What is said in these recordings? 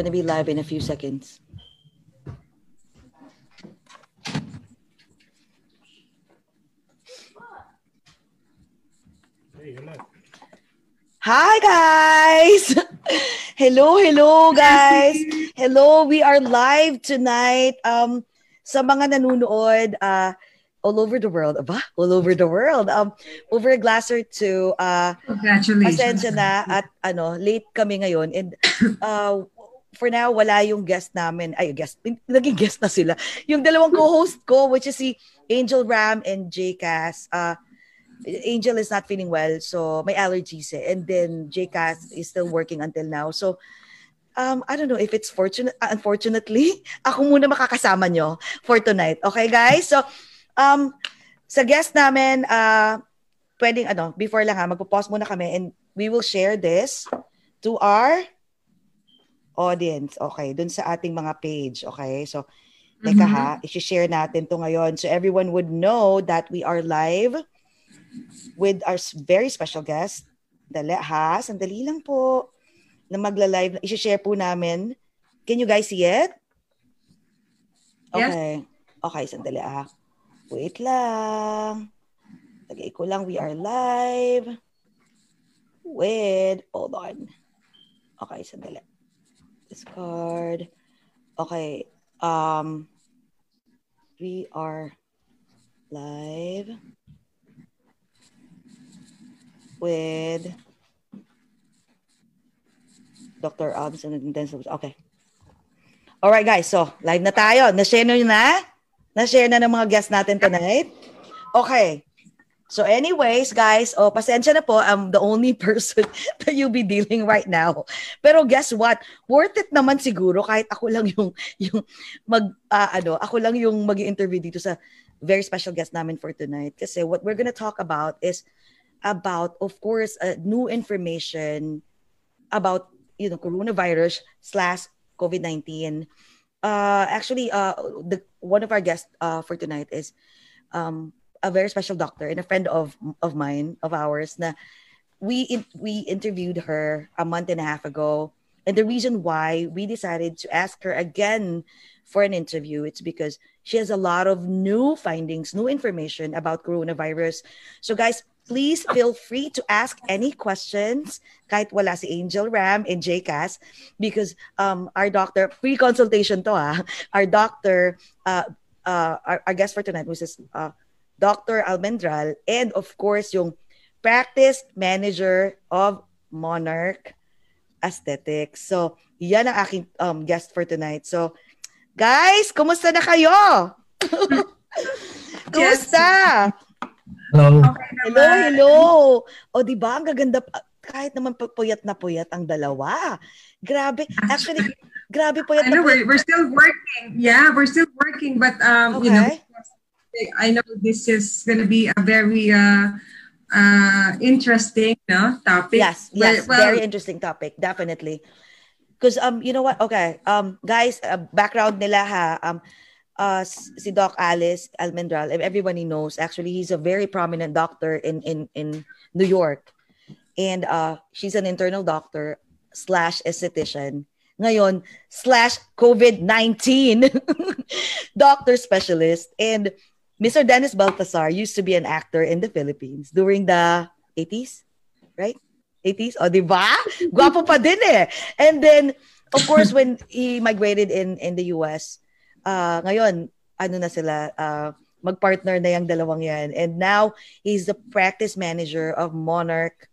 We're gonna be live in a few seconds. Hi guys! hello, hello guys! Hello, we are live tonight. Um, sa mga nanonood, uh, all over the world. Aba, all over the world. Um, over Glasser to uh, Congratulations. Pasensya na at ano, late kami ngayon. And uh, for now, wala yung guest namin. Ay, guest. Naging guest na sila. Yung dalawang co-host ko, which is si Angel Ram and J Cass. Uh, Angel is not feeling well, so may allergies eh. And then JCast is still working until now. So, um, I don't know if it's fortunate, uh, unfortunately, ako muna makakasama nyo for tonight. Okay, guys? So, um, sa guest namin, uh, pwedeng, ano, before lang ha, magpo-pause muna kami and we will share this to our audience. Okay, dun sa ating mga page. Okay, so, teka mm-hmm. ha, i-share natin to ngayon so everyone would know that we are live with our very special guest. Dali ha, sandali lang po na magla-live. I-share po namin. Can you guys see it? Okay. Yes. Okay, sandali ah. Wait lang. Lagay ko lang, we are live with, hold on. Okay, sandali. Discard. Okay. Um, we are live with Dr. Abs and intensive. Okay. All right, guys. So, live na tayo. Na-share nyo na? Na-share na ng mga guests natin tonight? Okay. So anyways, guys, oh, pasensya na po. I'm the only person that you'll be dealing right now. Pero guess what? Worth it naman siguro kahit ako lang yung yung mag uh, ano, ako lang yung magi-interview dito sa very special guest namin for tonight kasi what we're gonna talk about is about, of course, uh, new information about you know coronavirus slash COVID nineteen. Uh, actually, uh, the one of our guests uh, for tonight is um, a very special doctor and a friend of of mine of ours. Na we in, we interviewed her a month and a half ago, and the reason why we decided to ask her again for an interview it's because she has a lot of new findings new information about coronavirus. So guys please feel free to ask any questions. Kahit wala si Angel Ram and JCAS because um, our doctor, pre-consultation to ah, our doctor, uh, uh, our, our guest for tonight was uh, Dr. Almendral and of course yung practice manager of Monarch Aesthetics. So, yan ang aking um, guest for tonight. So, guys, kumusta na kayo? kumusta? Hello. Okay hello, hello. O, di ba? Ang gaganda. Kahit naman puyat na puyat ang dalawa. Grabe. Actually, grabe puyat I know, We're, we're still working. Yeah, we're still working. But, um, okay. you know, I know this is going to be a very uh, uh, interesting no, topic. Yes, yes. Well, very interesting topic. Definitely. Because, um, you know what? Okay. Um, guys, uh, background nila ha. Um, uh, si Doc Alice Almendral, everybody knows, actually, he's a very prominent doctor in, in, in New York. And uh, she's an internal doctor slash esthetician. Ngayon, slash COVID-19 doctor specialist. And Mr. Dennis Baltasar used to be an actor in the Philippines during the 80s, right? 80s? O, oh, di ba? Gwapo pa din eh. And then, of course, when he migrated in, in the US, uh, ngayon, ano na sila, uh, magpartner na yung dalawang yan. And now, he's the practice manager of Monarch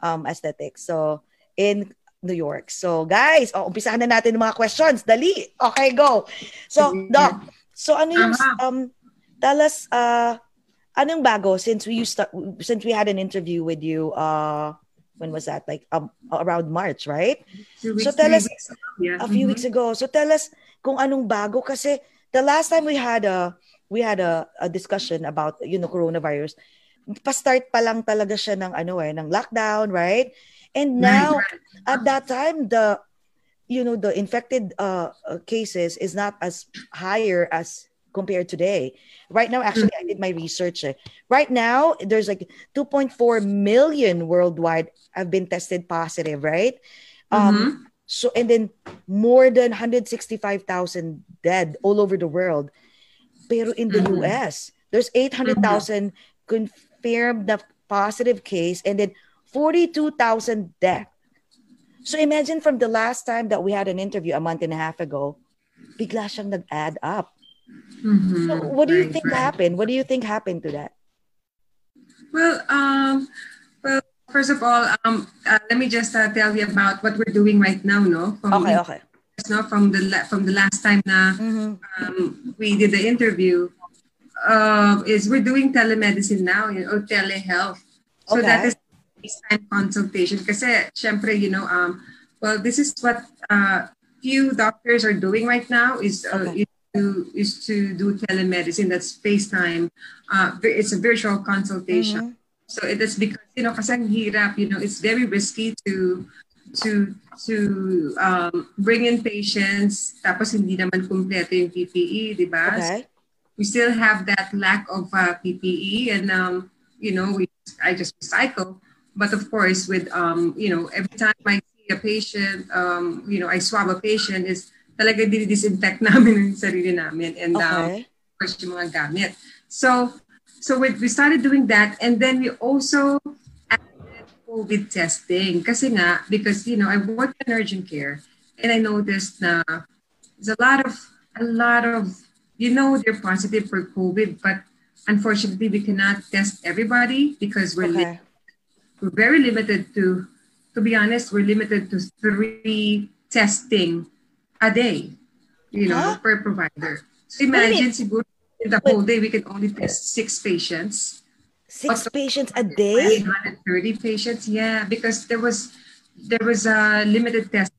um, Aesthetics. So, in New York. So, guys, oh, umpisahan na natin ng mga questions. Dali. Okay, go. So, Doc, so ano yung, um, tell us, uh, anong bago since we used to, since we had an interview with you, uh, when was that? Like um, around March, right? Weeks, so tell us, yeah. a few mm-hmm. weeks ago. So tell us, kung anong bago kasi the last time we had a we had a, a discussion about you know coronavirus pa-start pa lang talaga siya ng ano eh ng lockdown right and now right. at that time the you know the infected uh, uh, cases is not as higher as compared today right now actually mm-hmm. i did my research eh. right now there's like 2.4 million worldwide have been tested positive right um, mm-hmm So and then more than 165,000 dead all over the world. Pero in the Mhm. US, there's 800,000 confirmed na positive case and then 42,000 death. So imagine from the last time that we had an interview a month and a half ago, bigla siyang nag-add up. Mhm. So what do you Right, think right. happened? What do you think happened to that? Well, um, well, first of all, um, uh, let me just uh, tell you about what we're doing right now, no? From, Okay, okay. No, from the la- from the last time na Mhm. um, we did the interview, uh, is we're doing telemedicine now, you know, or telehealth. So Okay. that is FaceTime consultation. Kasi, syempre, you know, um, well, this is what uh, few doctors are doing right now is, uh, Okay. is to is to do telemedicine. That's FaceTime. Uh, it's a virtual consultation. Mhm. So it is because you know, kasi ang hirap, you know, it's very risky to to to um, bring in patients tapos hindi naman kumpleto yung PPE, di ba? Okay. We still have that lack of uh, PPE and um, you know, we I just recycle. But of course, with um, you know, every time I see a patient, um, you know, I swab a patient is talaga dinidisinfect namin yung sarili namin and um, Okay. of course yung mga gamit. So, so we, we started doing that and then we also added COVID testing. Kasi nga, because, you know, I work in urgent care and I noticed na there's a lot of, a lot of, you know, they're positive for COVID, but unfortunately we cannot test everybody because we're, li- we're very limited to, to be honest, we're limited to three testing a day, you know, Huh? per provider. So imagine, siguro, in the whole day, we can only test six patients. Six Also- patients a day? 130 patients, yeah, because there was there was a limited test.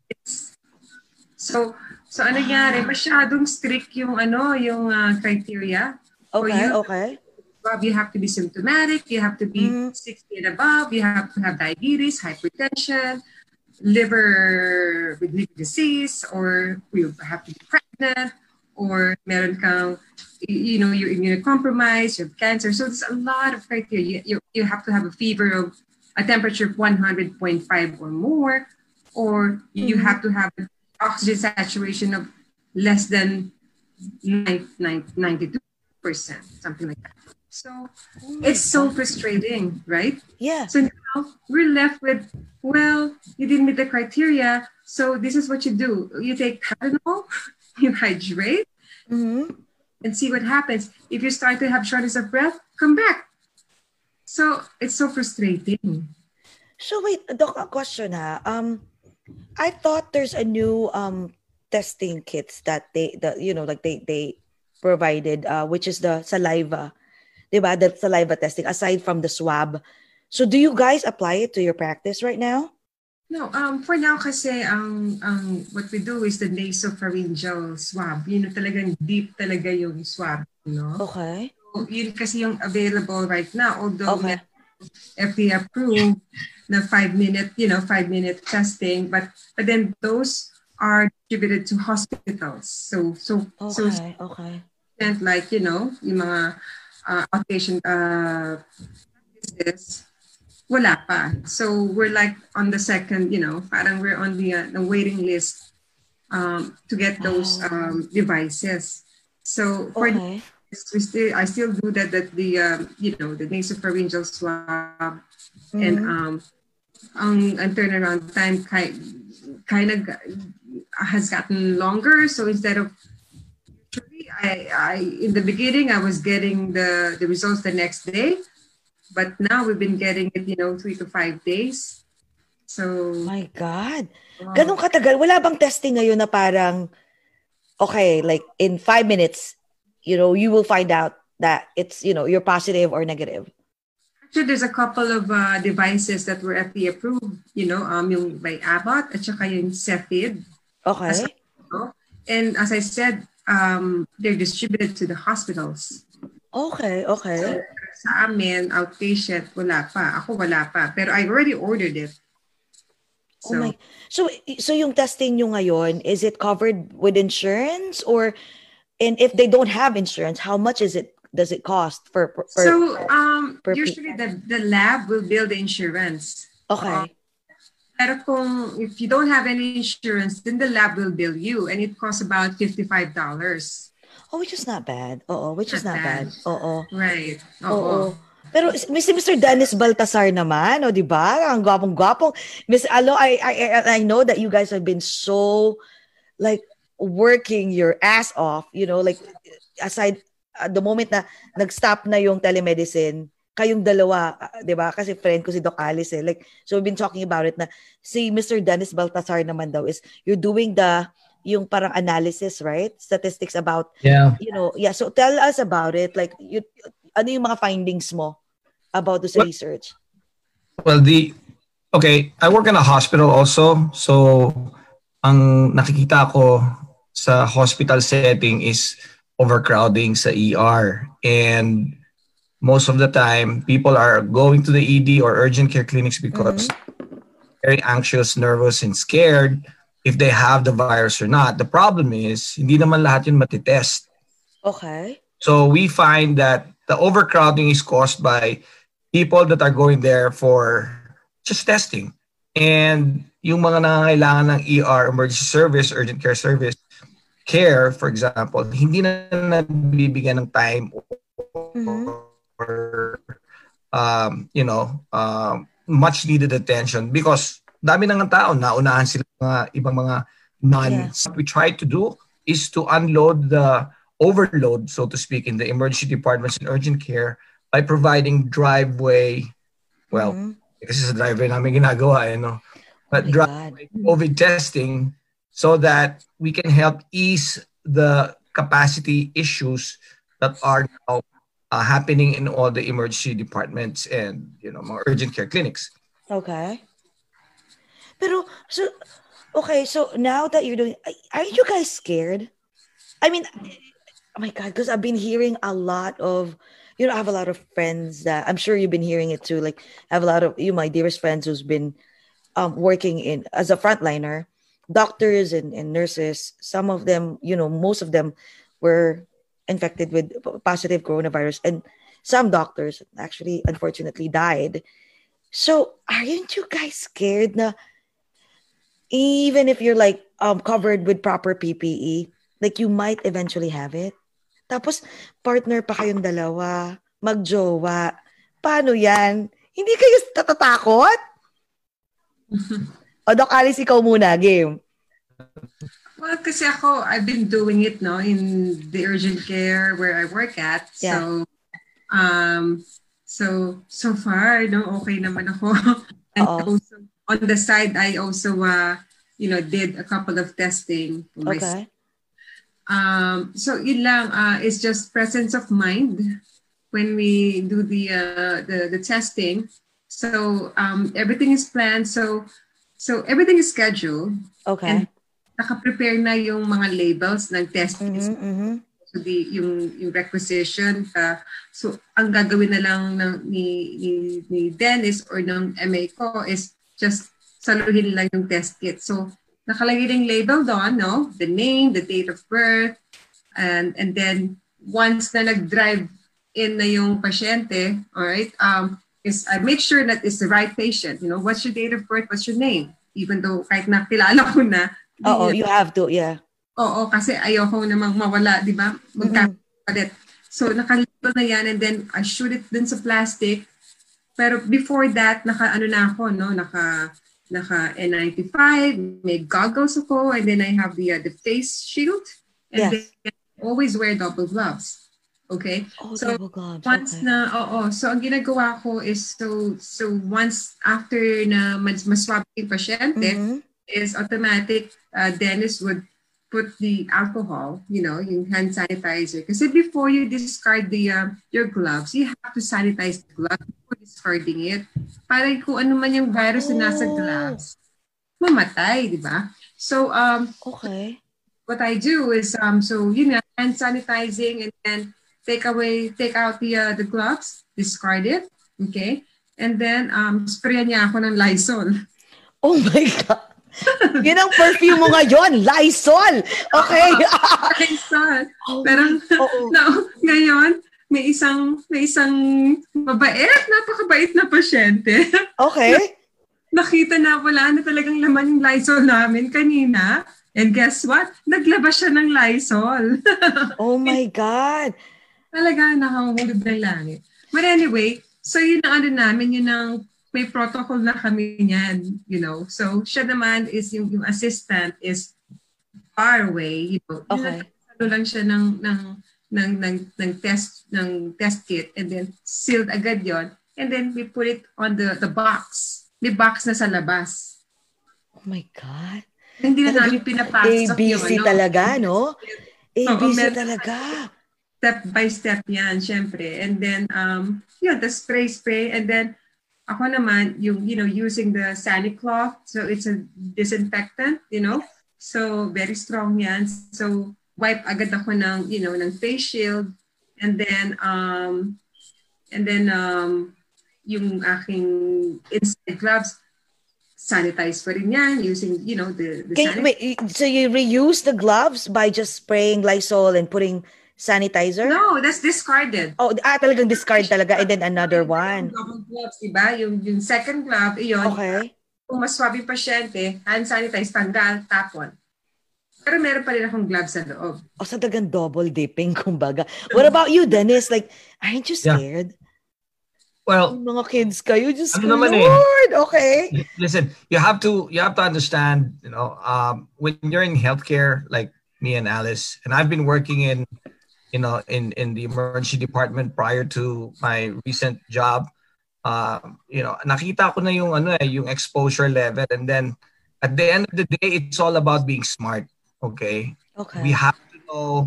So, so ano nangyari? Masyadong strict yung ano, yung uh, criteria. Okay, you, okay. Bob, you have to be symptomatic, you have to be Mhm. 60 and above, you have to have diabetes, hypertension, liver with liver disease, or you have to be pregnant, or meron kang, you know, you're immunocompromised, you have cancer. So there's a lot of criteria. You, you have to have a fever of a temperature of 100.5 or more, or you Mhm. have to have an oxygen saturation of less than 92 percent, something like that. So it's so frustrating, right? Yeah. So now we're left with, well, you didn't meet the criteria, so this is what you do: you take Tylenol, you hydrate, Mhm. and see what happens. If you start to have shortness of breath, come back. So it's so frustrating. So wait, Doc, a question ha. Um, I thought there's a new um testing kits that they, the you know, like they they provided, uh, which is the saliva, diba? The saliva testing aside from the swab. So do you guys apply it to your practice right now? No, um, for now kasi ang ang what we do is the nasopharyngeal swab. Yun yung talagang deep talaga yung swab, no? Okay. So, yun kasi yung available right now. Although Okay. FDA approved the five minute, you know, five minute testing, but but then those are distributed to hospitals. So so so Okay. Okay. and like you know, yung mga uh, outpatient uh, practices, wala pa. So we're like on the second, you know, parang we're on the, uh, the waiting list um, to get those Oh. um, devices. So for Okay. we still I still do that that the um, you know the nasopharyngeal swab and Mhm. um ang, ang turnaround time kind kind of has gotten longer so instead of usually I, I in the beginning I was getting the the results the next day but now we've been getting it you know three to five days so My God. wow. Ganun katagal? Wala bang testing ngayon na parang, okay, like in five minutes, you know, you will find out that it's, you know, you're positive or negative. Actually, there's a couple of uh, devices that were FDA approved, you know, um, yung by Abbott at saka yung Cepheid. Okay. no? And as I said, um, they're distributed to the hospitals. Okay, okay. So, sa amin, outpatient, wala pa. Ako wala pa. Pero I already ordered it. oh my. So so yung testing nyo ngayon, is it covered with insurance or and if they don't have insurance, how much is it does it cost for per- so um, per usually the, the lab will bill the insurance. Okay. Pero kung if you don't have any insurance, then the lab will bill you and it costs about $55. Oh, which is not bad. Oo, which is Not not bad. bad. Oo. Right. Oo. Oo. Pero si Mr. Dennis Baltasar naman, o di ba? Ang gwapong-gwapong. Miss Alo, I, I I I know that you guys have been so like working your ass off, you know, like aside at the moment na nag-stop na yung telemedicine, kayong dalawa, ah, 'di ba? Kasi friend ko si Doc Alice eh. Like so we've been talking about it na si Mr. Dennis Baltasar naman daw is you're doing the yung parang analysis, right? Statistics about Yeah. you know, yeah. So tell us about it. Like, you, ano yung mga findings mo about this Well- research? Well, the okay, I work in a hospital also. So, ang nakikita ko sa hospital setting is overcrowding sa ER. And most of the time, people are going to the ED or urgent care clinics because very anxious, nervous, and scared if they have the virus or not. The problem is, hindi naman lahat yun matitest. Okay. So we find that the overcrowding is caused by people that are going there for just testing. And yung mga nangangailangan ng ER, emergency service, urgent care service, care, for example, hindi na nabibigyan ng time Mhm. Um, you know, um, much needed attention because dami nang tao, naunahan sila mga ibang mga non. Yeah. What we try to do is to unload the overload, so to speak, in the emergency departments and urgent care by providing driveway, well, Mhm. is a driveway namin ginagawa, eh, no? Oh But my driveway COVID testing so that we can help ease the capacity issues that are now uh, happening in all the emergency departments and you know mga urgent care clinics. Okay. Pero, so, okay, so now that you're doing, aren't you guys scared? I mean, oh my God, because I've been hearing a lot of, you know, I have a lot of friends that I'm sure you've been hearing it too. Like, I have a lot of you, my dearest friends who's been um, working in as a frontliner, doctors and, and nurses. Some of them, you know, most of them were infected with positive coronavirus, and some doctors actually, unfortunately, died. So, aren't you guys scared na even if you're like um covered with proper PPE, like you might eventually have it? Tapos partner pa kayong dalawa, magjowa. Paano 'yan? Hindi kayo tatatakot? o Doc Alice, ikaw muna, game. Well, kasi ako, I've been doing it, no, in the urgent care where I work at. Yeah. So, um, so, so far, no, okay naman ako. and Oo. also, on the side, I also, uh, you know, did a couple of testing for myself. Okay. Um, so yun lang, uh, it's just presence of mind when we do the uh, the, the testing. So um, everything is planned. So so everything is scheduled. Okay. And naka-prepare na yung mga labels ng test. Mhm, mhm. So the, yung, yung requisition. Uh, so ang gagawin na lang ng, ni, ni, ni Dennis or ng MA ko is just saluhin lang yung test kit. So nakalagay yung label doon, no? The name, the date of birth, and and then once na nag-drive in na yung pasyente, all right, um, is I make sure that it's the right patient. You know, what's your date of birth? What's your name? Even though kahit nakilala ko na, Oo, you have to, yeah. Oo, kasi ayoko namang mawala, di ba? Magkakalit. So, nakalabel na yan and then I shoot it dun sa plastic. Pero before that, naka ano na ako, no? Naka, naka N95, may goggles ako, and then I have the, uh, the face shield. And Yes. then always wear double gloves. Okay? Oh, So, double gloves. Once okay. na, oo. So, ang ginagawa ko is, so, so once after na mas, maswab yung pasyente, Mhm. is automatic. Uh, Dennis would put the alcohol, you know, yung hand sanitizer. Kasi before you discard the uh, your gloves, you have to sanitize the gloves before discarding it. Para kung ano man yung virus na nasa Oh. gloves, mamatay, di ba? So, um, Okay. what I do is, um, so, yun nga, hand sanitizing and then take away, take out the, uh, the gloves, discard it, okay? And then, um, sprayan niya ako ng Lysol. Oh my God. Yun ang perfume mo ngayon, Lysol. Okay. Lysol. Oh Pero, my- oo. no, ngayon, may isang, may isang mabait, napakabait na pasyente Okay. nakita na wala na talagang laman yung Lysol namin kanina. And guess what? Naglabas siya ng Lysol. Oh my God. Talaga nakahulog ng langit. But anyway, so yun ang ano namin, yun ang may protocol na kami niyan, you know. So siya naman is yung, yung assistant is far away, you know. Okay. Ano lang siya ng ng ng ng, ng test ng test kit and then sealed agad yon and then we put it on the the box. May box na sa labas. Oh my God. Hindi na namin pinapasok ABC ano. talaga, no? ABC meron- talaga. step by step yan, syempre. And then, um, yun, the spray spray. And then, ako naman, yung, you know, using the Sanicloth. So, it's a disinfectant, you know. So, very strong yan. So, wipe agad ako ng, you know, ng face shield. And then, um, and then, um, yung aking inside gloves, sanitize pa rin yan using, you know, the, the Can, sanit- wait, so you reuse the gloves by just spraying Lysol and putting sanitizer? No, that's discarded. Oh, ah, talagang discard talaga and then another one. Yung gloves, diba? Yung, yung second glove, iyon, Okay. kung mas swabe yung pasyente, hand sanitize, tanggal, tapon. Pero meron pa rin akong gloves sa loob. O sa talagang double dipping, kumbaga. What about you, Dennis? Like, aren't you Yeah. scared? Well, Yung mga kids kayo, just Ano naman eh. Lord, okay. listen, you have to you have to understand, you know, um, when you're in healthcare, like me and Alice, and I've been working in, you know, in in the emergency department prior to my recent job. Uh, you know, nakita ko na yung ano eh, yung exposure level, and then at the end of the day, it's all about being smart. Okay, Okay. we have to know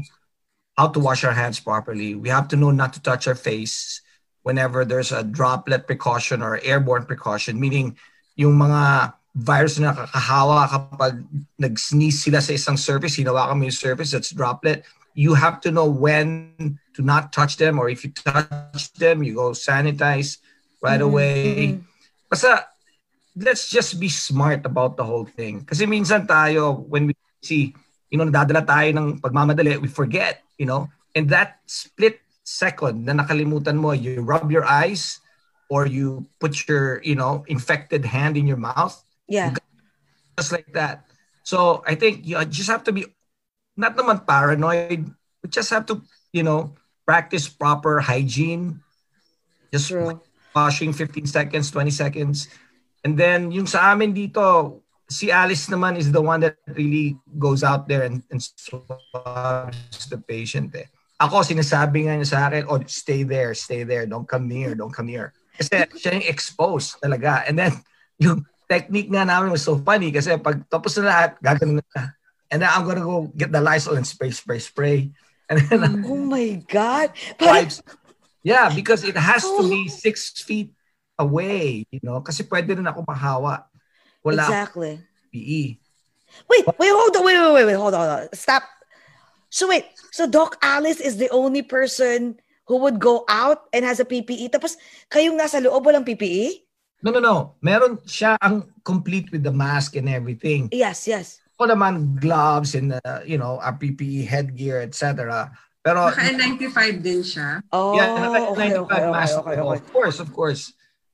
how to wash our hands properly. We have to know not to touch our face whenever there's a droplet precaution or airborne precaution, meaning yung mga virus na nakakahawa kapag nag-sneeze sila sa isang surface, hinawakan mo yung surface, that's droplet. You have to know when to not touch them or if you touch them, you go sanitize right Mhm, away. mhm. Basta, let's just be smart about the whole thing. Kasi minsan tayo, when we see, you know, nadadala tayo ng pagmamadali, we forget, you know, and that split second na nakalimutan mo, you rub your eyes or you put your, you know, infected hand in your mouth, Yeah. just like that. So I think you just have to be, not naman paranoid, but just have to, you know, practice proper hygiene. Just True. washing 15 seconds, 20 seconds. And then yung sa amin dito, si Alice naman is the one that really goes out there and, and swabs the patient eh. Ako, sinasabi nga niya sa akin, oh, stay there, stay there, don't come near, don't come near. Kasi siya yung exposed talaga. And then, yung technique nga namin was so funny kasi pag tapos na lahat, gaganon na. And then I'm gonna go get the Lysol and spray, spray, spray. And then Oh my God. Wipes. Yeah, because it has to be six feet away, you know, kasi pwede rin ako mahawa. Wala exactly. PE. Wait, wait, hold on, wait, wait, wait, wait, hold on, hold on. Stop. So wait, so Doc Alice is the only person who would go out and has a PPE. Tapos kayong nasa loob walang PPE? No, no, no. Meron siya ang complete with the mask and everything. Yes, yes. Ako naman gloves and, uh, you know, a PPE headgear, etc. Pero, Naka-N95 din siya. Oh, yeah, naka- okay, 95 okay, okay, mask okay, ako. okay. Of course, of course.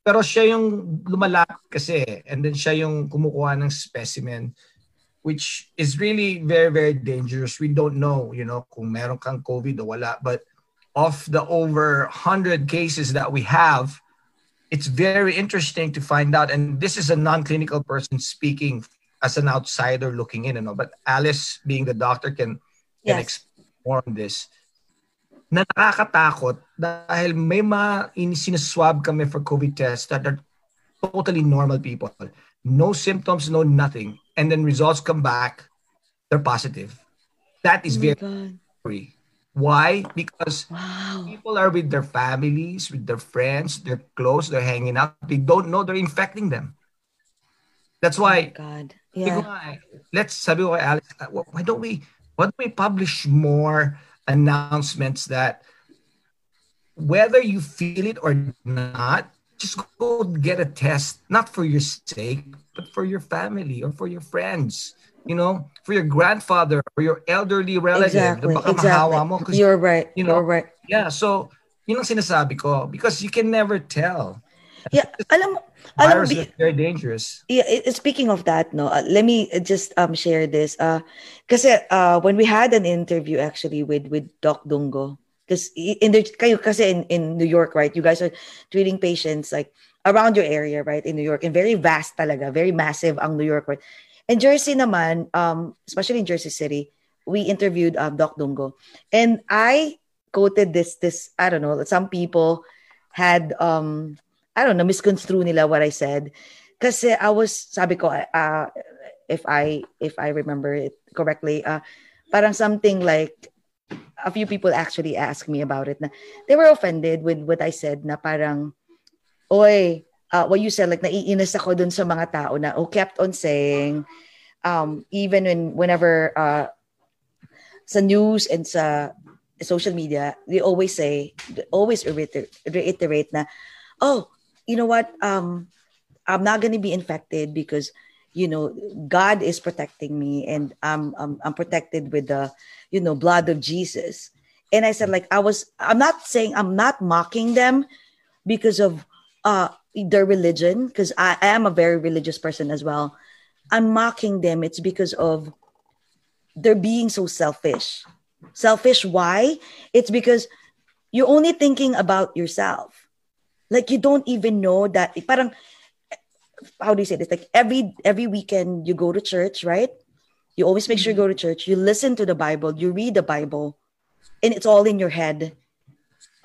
Pero siya yung lumalapit kasi and then siya yung kumukuha ng specimen which is really very, very dangerous. We don't know, you know, kung meron kang COVID o wala. But of the over 100 cases that we have, it's very interesting to find out. And this is a non-clinical person speaking as an outsider looking in, you know. But Alice, being the doctor, can, can Yes. explain more this. Na nakakatakot dahil may mga in- sinaswab kami for COVID tests that are totally normal people. No symptoms, no nothing. And then results come back, they're positive. That is Oh very God. scary. Why? Because Wow. people are with their families, with their friends, they're close, they're hanging out. They don't know they're infecting them. That's Oh why my God. Yeah. eh, let's sabi ko Alex, uh, why don't we why don't we publish more announcements that whether you feel it or not, just go get a test, not for your sake, but for your family or for your friends. You know, for your grandfather or your elderly relative. Exactly. mahawa mo. Exactly. You're right. you know, You're right. yeah, so yun ang sinasabi ko because you can never tell. Yeah, alam alam mo, Virus is very dangerous. Yeah, speaking of that, no, uh, let me just um share this. Uh, kasi uh, when we had an interview actually with with Doc Dungo, because in the kayo kasi in, in New York, right? You guys are treating patients like around your area, right? In New York, and very vast talaga, very massive ang New York, right? In Jersey naman, um, especially in Jersey City, we interviewed um, Doc Dungo, and I quoted this this I don't know. Some people had um I don't know, misconstrue nila what I said. Kasi I was, sabi ko, uh, if I if I remember it correctly, uh, parang something like a few people actually asked me about it. Na, they were offended with what I said na parang, oy, uh, what you said, like naiinis ako dun sa mga tao na who kept on saying, um, even when whenever uh, sa news and sa social media, they always say, always reiterate, reiterate na, oh, you know what? Um, I'm not going to be infected because, you know, God is protecting me and I'm, I'm, I'm protected with the, you know, blood of Jesus. And I said, like, I was, I'm not saying I'm not mocking them because of uh, their religion, because I, I am a very religious person as well. I'm mocking them. It's because of they're being so selfish. Selfish, why? It's because you're only thinking about yourself like you don't even know that parang how do you say this? Like every every weekend you go to church right? You always make sure you go to mm-hmm. church. You listen to the bible. You read the bible. And it's all in your head.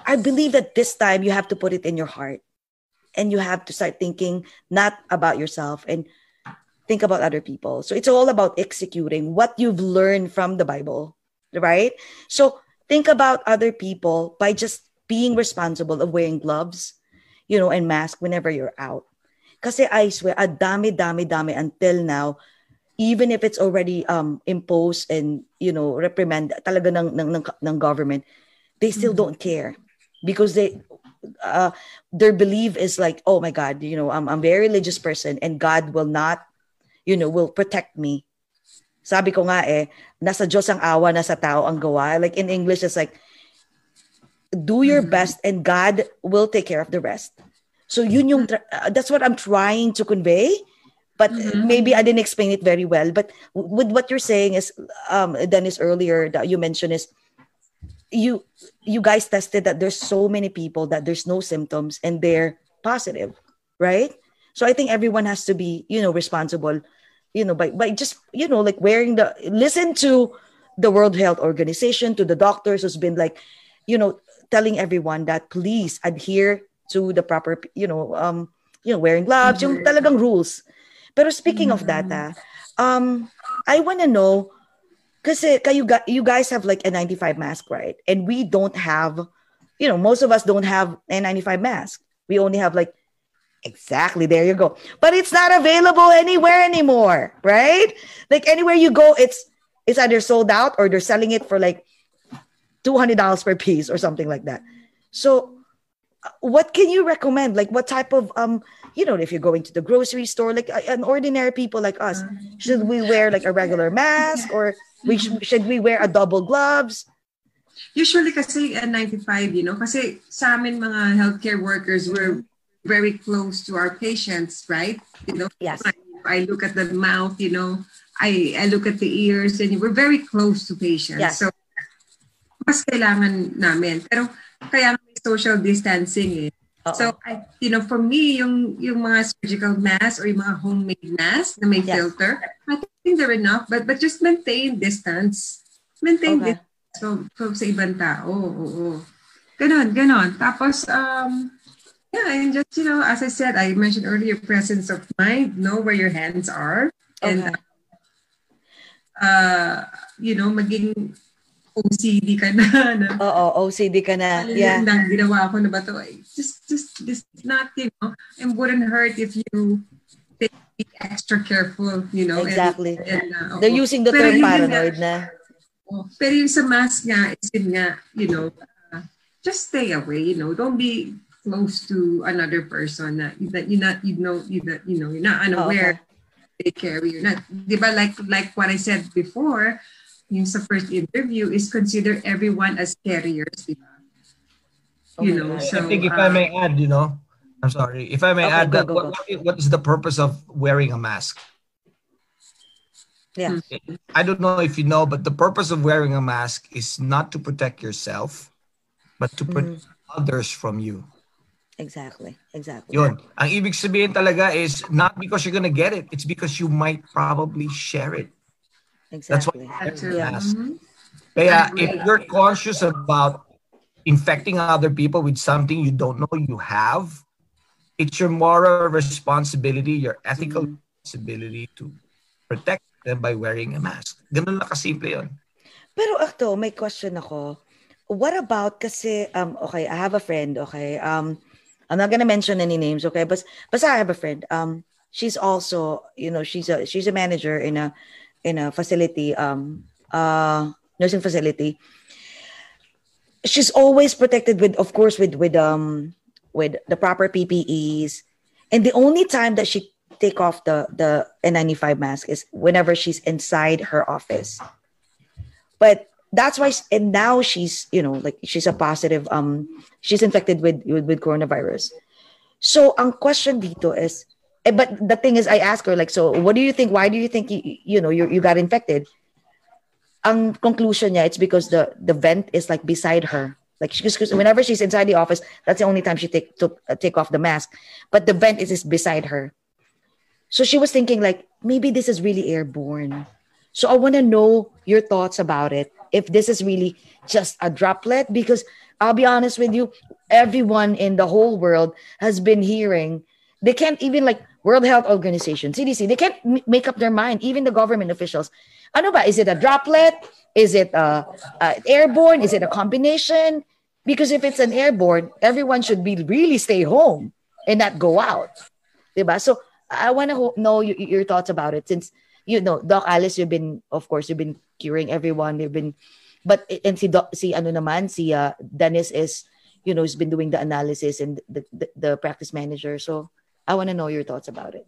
I believe that this time you have to put it in your heart. And you have to start thinking not about yourself and think about other people. So it's all about executing what you've learned from the bible right? So think about other people by just being responsible of wearing gloves you know, and mask whenever you're out. Kasi I swear, a dami, dami, dami until now, even if it's already um, imposed and, you know, reprimand talaga ng, ng, ng, ng government, they still mm-hmm. don't care because they, uh, their belief is like, oh my God, you know, I'm, I'm a very religious person and God will not, you know, will protect me. Sabi ko nga eh, nasa Diyos ang awa, nasa tao ang gawa. Like in English, it's like, do your mm-hmm. best and God will take care of the rest. So yun yung uh, that's what I'm trying to convey. But mm-hmm. maybe I didn't explain it very well. But with what you're saying is, um, Dennis earlier that you mentioned is, you you guys tested that there's so many people that there's no symptoms and they're positive, right? So I think everyone has to be you know responsible, you know by by just you know like wearing the listen to the World Health Organization to the doctors who's been like, you know telling everyone that please adhere to the proper, you know, um, you know, wearing gloves, mm-hmm. yung talagang rules. Pero speaking mm-hmm. of that, ah, um, I want to know, kasi kayo, you guys have like a 95 mask, right? And we don't have, you know, most of us don't have a 95 mask. We only have like, exactly, there you go. But it's not available anywhere anymore, right? Like anywhere you go, it's, it's either sold out or they're selling it for like $200 per piece or something like that. So, what can you recommend? Like, what type of, um, you know, if you're going to the grocery store, like uh, an ordinary people like us, should we wear like a regular mask or we sh- should we wear a double gloves? Usually kasi uh, 95, you know, kasi sa amin mga healthcare workers, we're very close to our patients, right? You know, yes. I, I look at the mouth, you know, I, I look at the ears and we're very close to patients. Yes. So mas kailangan namin. Pero kaya may social distancing eh. Uh-oh. So, I, you know, for me, yung, yung mga surgical mask or yung mga homemade mask na may yes. filter, I think they're enough. But but just maintain distance. Maintain okay. distance so, so, sa ibang tao. Oo, oo. Ganon, ganon. Tapos, um, yeah, and just, you know, as I said, I mentioned earlier, presence of mind, know where your hands are. Okay. And, uh, you know, maging OCD ka na. na Oo, OCD ka na. Yeah. Lang, ginawa ko na ba to? Just, just, just not, you know, it wouldn't hurt if you be extra careful, you know. Exactly. And, and, uh, They're using the term paranoid na. Oh, pero yung sa mask nga, is yun nga, you know, uh, just stay away, you know. Don't be close to another person that, that you're not, you know, you that you know, you're not unaware oh, okay. they carry. You're not, di ba, like, like what I said before, yung sa first interview is consider everyone as carriers, di ba? You know, so, I think if uh, I may add, you know, I'm sorry. If I may Okay, add go, that, go, what, go. what- what is the purpose of wearing a mask? Yeah. I don't know if you know, but the purpose of wearing a mask is not to protect yourself, but to protect others from you. Exactly. Exactly. Yun. Ang ibig sabihin talaga is not because you're gonna get it, it's because you might probably share it. That's why Exactly. you wear That the too. Yeah. mask. Kaya Agree. if you're conscious about infecting other people with something you don't know you have, it's your moral responsibility, your ethical responsibility to protect them by wearing a mask. Ganun lang kasimple yun. Pero Akto, may question ako. What about kasi um okay, I have a friend, okay? Um I'm not gonna mention any names, okay? But but I have a friend. Um she's also, you know, she's a she's a manager in a in a facility um uh nursing facility. She's always protected with of course with with um with the proper PPEs. And the only time that she take off the the N95 mask is whenever she's inside her office but that's why and now she's you know like she's a positive um she's infected with with, with coronavirus so ang question dito is but the thing is i ask her like so what do you think why do you think you, you know you, you got infected? Ang conclusion niya it's because the the vent is like beside her. Like she, whenever she's inside the office that's the only time she take to uh, take off the mask. But the vent is, is beside her. So she was thinking like maybe this is really airborne. So I want to know your thoughts about it. If this is really just a droplet, because I'll be honest with you, everyone in the whole world has been hearing they can't even like World Health Organization, CDC, they can't m- make up their mind. Even the government officials. Ano ba? Is it a droplet? Is it uh, airborne? Is it a combination? Because if it's an airborne, everyone should be really stay home and not go out. Diba? So I want to know y- your thoughts about it since you know Doc Alice you've been of course you've been curing everyone you've been but and si Doc, si ano naman si uh, Dennis is you know he's been doing the analysis and the, the, the practice manager so I want to know your thoughts about it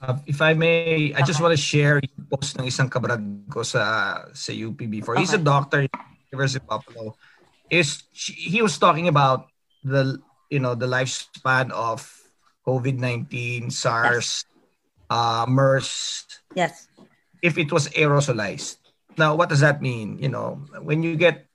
Uh, if I may, I just want to share yung post ng isang kabrad ko sa sa UP before. He's a doctor in University of Buffalo. Is he was talking about the you know the lifespan of COVID-19, SARS, uh, MERS, yes if it was aerosolized. Now, what does that mean? You know, when you get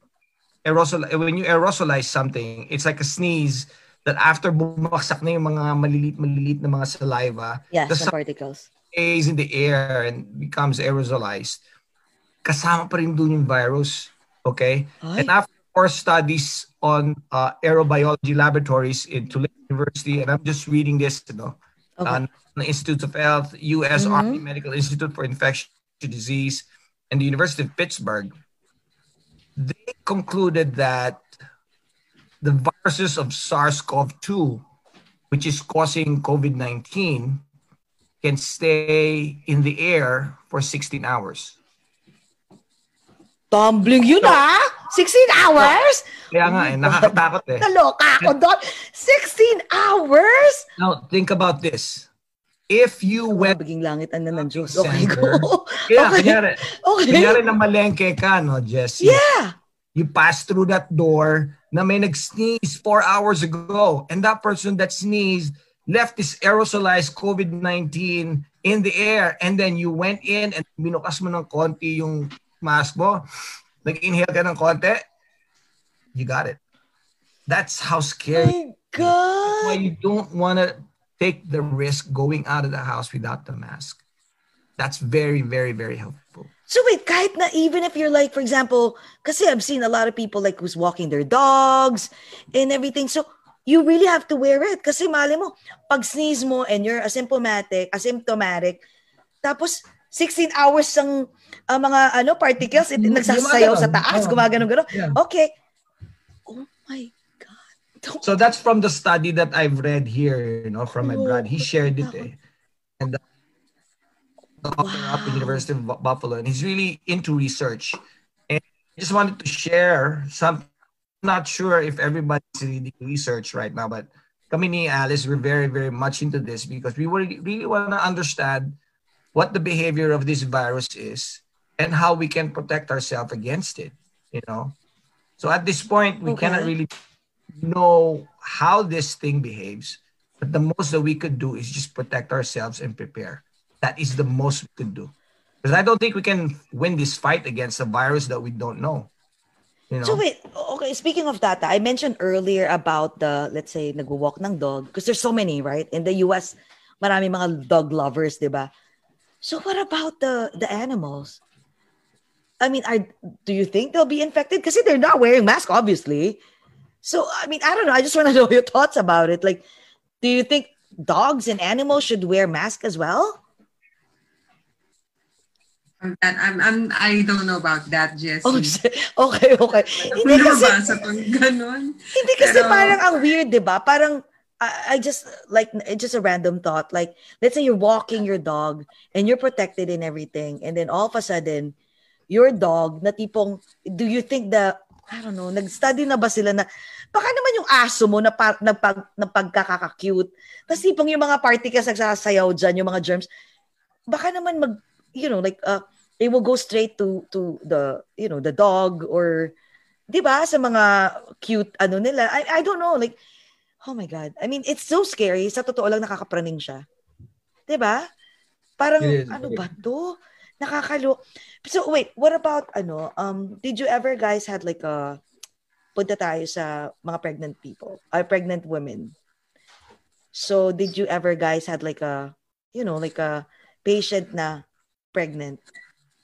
aerosol, when you aerosolize something, it's like a sneeze that after bumaksak na yung mga malilit malilit na mga saliva, yes the the particles stays in the air and becomes aerosolized. Kasama pa rin dun yung virus. Okay? Ay. And after four studies on uh, aerobiology laboratories in Tulane University, and I'm just reading this, you know, okay uh, the Institute of Health, U.S. Mhm. Army Medical Institute for Infectious Disease, and the University of Pittsburgh, they concluded that the viruses of SARS-CoV-2, which is causing COVID-19, can stay in the air for 16 hours. tumbling yun ah 16 hours? Kaya nga eh, nakakatakot eh. naloka ako doon. 16 hours? Now, think about this. If you went Biging langit ang ng Diyos. Okay go. Kaya, okay. kunyari, okay. kunyari na malengke ka, no, Jessie? yeah. You pass through that door na may nag-sneeze four hours ago and that person that sneezed left this aerosolized COVID-19 in the air and then you went in and binukas mo ng konti yung mask mo, nag-inhale ka ng konti, you got it. That's how scary. my God why you don't want to take the risk going out of the house without the mask. That's very, very, very helpful. So wait, kahit na even if you're like, for example, kasi I've seen a lot of people like who's walking their dogs and everything. So you really have to wear it. Kasi mali mo, pag sneeze mo and you're asymptomatic, asymptomatic, tapos 16 hours ang ang mga ano particles it, nagsasayaw sa taas, Oo. gumagano gano. Yeah. Okay. Oh my God. So that's from the study that I've read here, you know, from my brother. He shared it, eh. and the doctor up at the University of Buffalo, and he's really into research. And I just wanted to share some. Not sure if everybody's reading research right now, but kami ni Alice, we're very, very much into this because we really, really want to understand what the behavior of this virus is and how we can protect ourselves against it. You know, so at this point, we Okay. cannot really know how this thing behaves. But the most that we could do is just protect ourselves and prepare. That is the most we could do. Because I don't think we can win this fight against a virus that we don't know. You know? So wait, okay, speaking of that, I mentioned earlier about the, let's say, nagwo-walk ng dog, because there's so many, right? In the US, marami mga dog lovers, di ba? So what about the the animals? I mean, are, do you think they'll be infected? Because they're not wearing masks, obviously. So, I mean, I don't know. I just want to know your thoughts about it. Like, do you think dogs and animals should wear masks as well? That, I'm, I'm, I don't know about that, Jessie. Oh, okay, okay. Hindi kasi, sa pang ganun. Hindi kasi Pero, parang ang weird, di ba? Parang, I, I just, like, it's just a random thought. Like, let's say you're walking your dog and you're protected and everything. And then all of a sudden, your dog, na tipong, do you think the, I don't know, nag-study na ba sila na, baka naman yung aso mo na, pa, na, pag, na pagkakaka-cute. Tapos tipong yung mga party ka nagsasayaw dyan, yung mga germs, baka naman mag, you know, like, uh, they will go straight to to the you know the dog or 'di ba sa mga cute ano nila. I I don't know like oh my god. I mean it's so scary. Sa totoo lang nakakapraning siya. 'di ba? Parang ano ba to? Nakakalo so wait what about ano um did you ever guys had like a punta tayo sa mga pregnant people or uh, pregnant women? So did you ever guys had like a you know like a patient na pregnant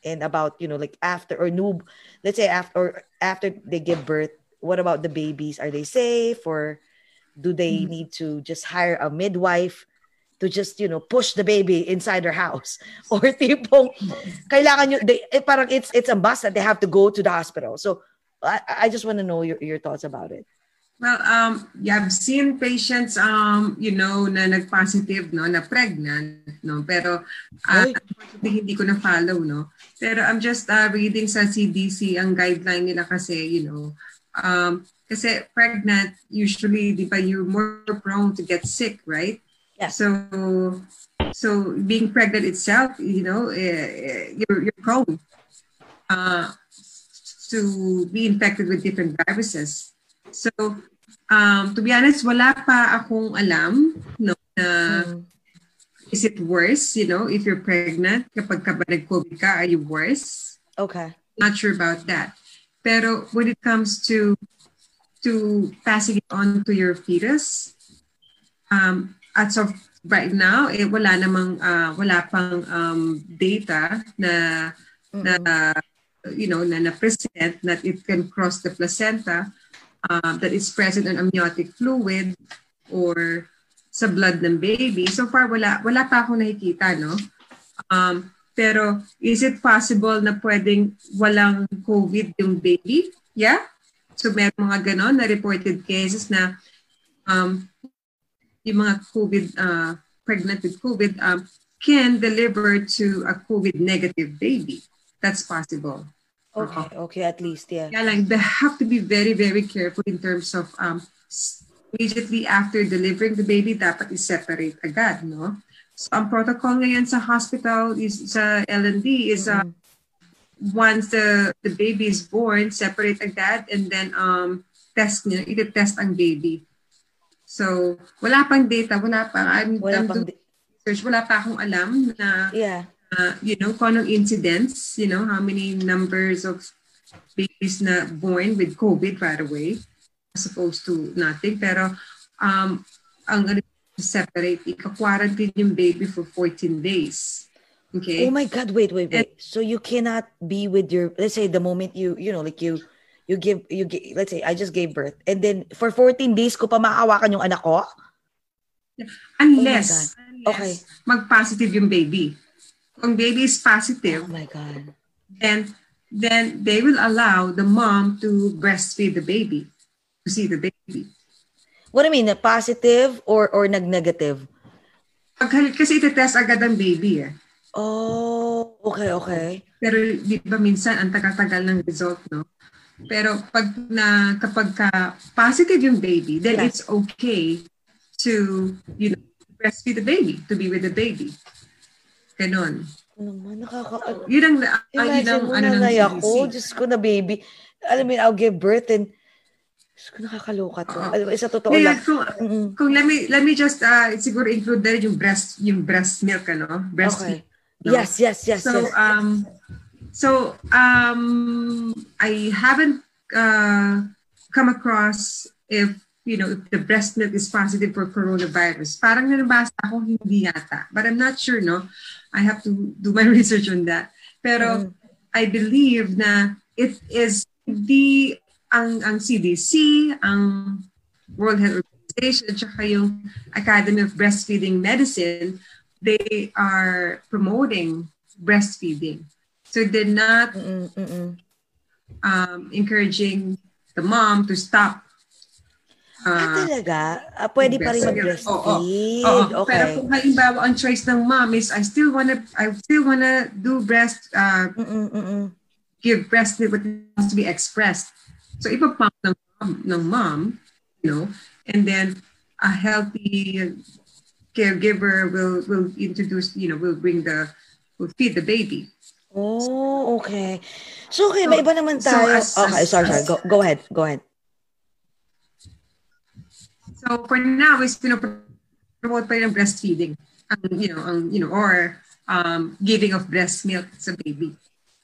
and about you know like after or new let's say after or after they give birth what about the babies? Are they safe or do they mm-hmm. need to just hire a midwife to just you know push the baby inside their house? Or tipong kailangan nyo they, eh, parang it's it's a must that they have to go to the hospital. So I, I just want to know your, your thoughts about it Well, um, yeah, I've seen patients, um, you know, na nag-positive, no, na pregnant, no, pero uh, unfortunately hindi ko na follow, no. Pero I'm just uh, reading sa CDC ang guideline nila kasi, you know, um, kasi pregnant, usually, di ba, you're more prone to get sick, right? Yeah. So, so being pregnant itself, you know, uh, you're, you're prone uh, to be infected with different viruses. So, um, to be honest, wala pa akong alam no, na mm. is it worse, you know, if you're pregnant, kapag ka ba nag-COVID ka, are you worse? Okay. Not sure about that. Pero when it comes to to passing it on to your fetus, um, as of right now, eh, wala namang, uh, wala pang um, data na, mm-hmm. na you know, na na-present that it can cross the placenta uh, that is present in amniotic fluid or sa blood ng baby. So far, wala, wala pa ako nakikita, no? Um, pero is it possible na pwedeng walang COVID yung baby? Yeah? So may mga ganon na reported cases na um, yung mga COVID, uh, pregnant with COVID, um, can deliver to a COVID negative baby. That's possible. Okay, okay, at least, yeah. Yeah, like they have to be very, very careful in terms of um immediately after delivering the baby, dapat i-separate agad, no? So, ang protocol ngayon sa hospital is sa L&D is uh, mm-hmm. once the the baby is born, separate agad and then um test niya, i-test ang baby. So, wala pang data, wala pa. I'm, wala I'm pang doing research, wala pa akong alam na yeah uh, you know, kung anong incidents, you know, how many numbers of babies na born with COVID right away, as opposed to nothing. Pero um, ang ano, separate, ika-quarantine yung baby for 14 days. Okay. Oh my God! Wait, wait, wait. And, so you cannot be with your. Let's say the moment you, you know, like you, you give, you give. Let's say I just gave birth, and then for 14 days ko pa makawakan yung anak ko. Unless, oh unless okay. mag-positive yung baby kung baby is positive, oh my God. then then they will allow the mom to breastfeed the baby, to see the baby. What do you mean, positive or or nag-negative? Pag, kasi iti-test agad ang baby eh. Oh, okay, okay. Pero di ba minsan ang tagal-tagal ng result, no? Pero pag na kapag ka positive yung baby, then yes. it's okay to you know breastfeed the baby, to be with the baby. Ganon. Naman, nakaka... Yun ang... Uh, yun ang, ano, nanay ako, Diyos ko na baby. Alam mo, I'll give birth and Diyos ko, nakakaloka to. Alam mo, Isa totoo Ngayon, lang. kung, Mm-mm. kung let me, let me just, uh, siguro include na yung breast, yung breast milk, ano? Breast Okay. milk. no? Yes, yes, yes, so, yes. um, so, um, I haven't uh, come across if, you know, if the breast milk is positive for coronavirus. Parang nanabasa ako, hindi yata. But I'm not sure, no? I have to do my research on that. Pero, Mm. I believe na it is the ang ang CDC, ang World Health Organization, tsaka yung Academy of Breastfeeding Medicine, they are promoting breastfeeding. So they're not Mm-mm, mm-mm. um, encouraging the mom to stop. Ah, Uh, talaga? Ah, pwede pa rin breastfeed. mag-breastfeed? Oo. Pero Okay. kung halimbawa ang choice ng mom is I still wanna I still wanna do breast uh, Mm-mm, mm-mm. give breast milk but it has to be expressed. So ipapump ng mom, ng mom, you know, and then a healthy caregiver will will introduce, you know, will bring the will feed the baby. Oh, okay. So, okay, So- may iba naman so tayo. as- okay, as- sorry, sorry. Go, go ahead, go ahead. So for now, is promote pa rin ang breastfeeding, ang, you know, ang, you know, or um, giving of breast milk sa baby.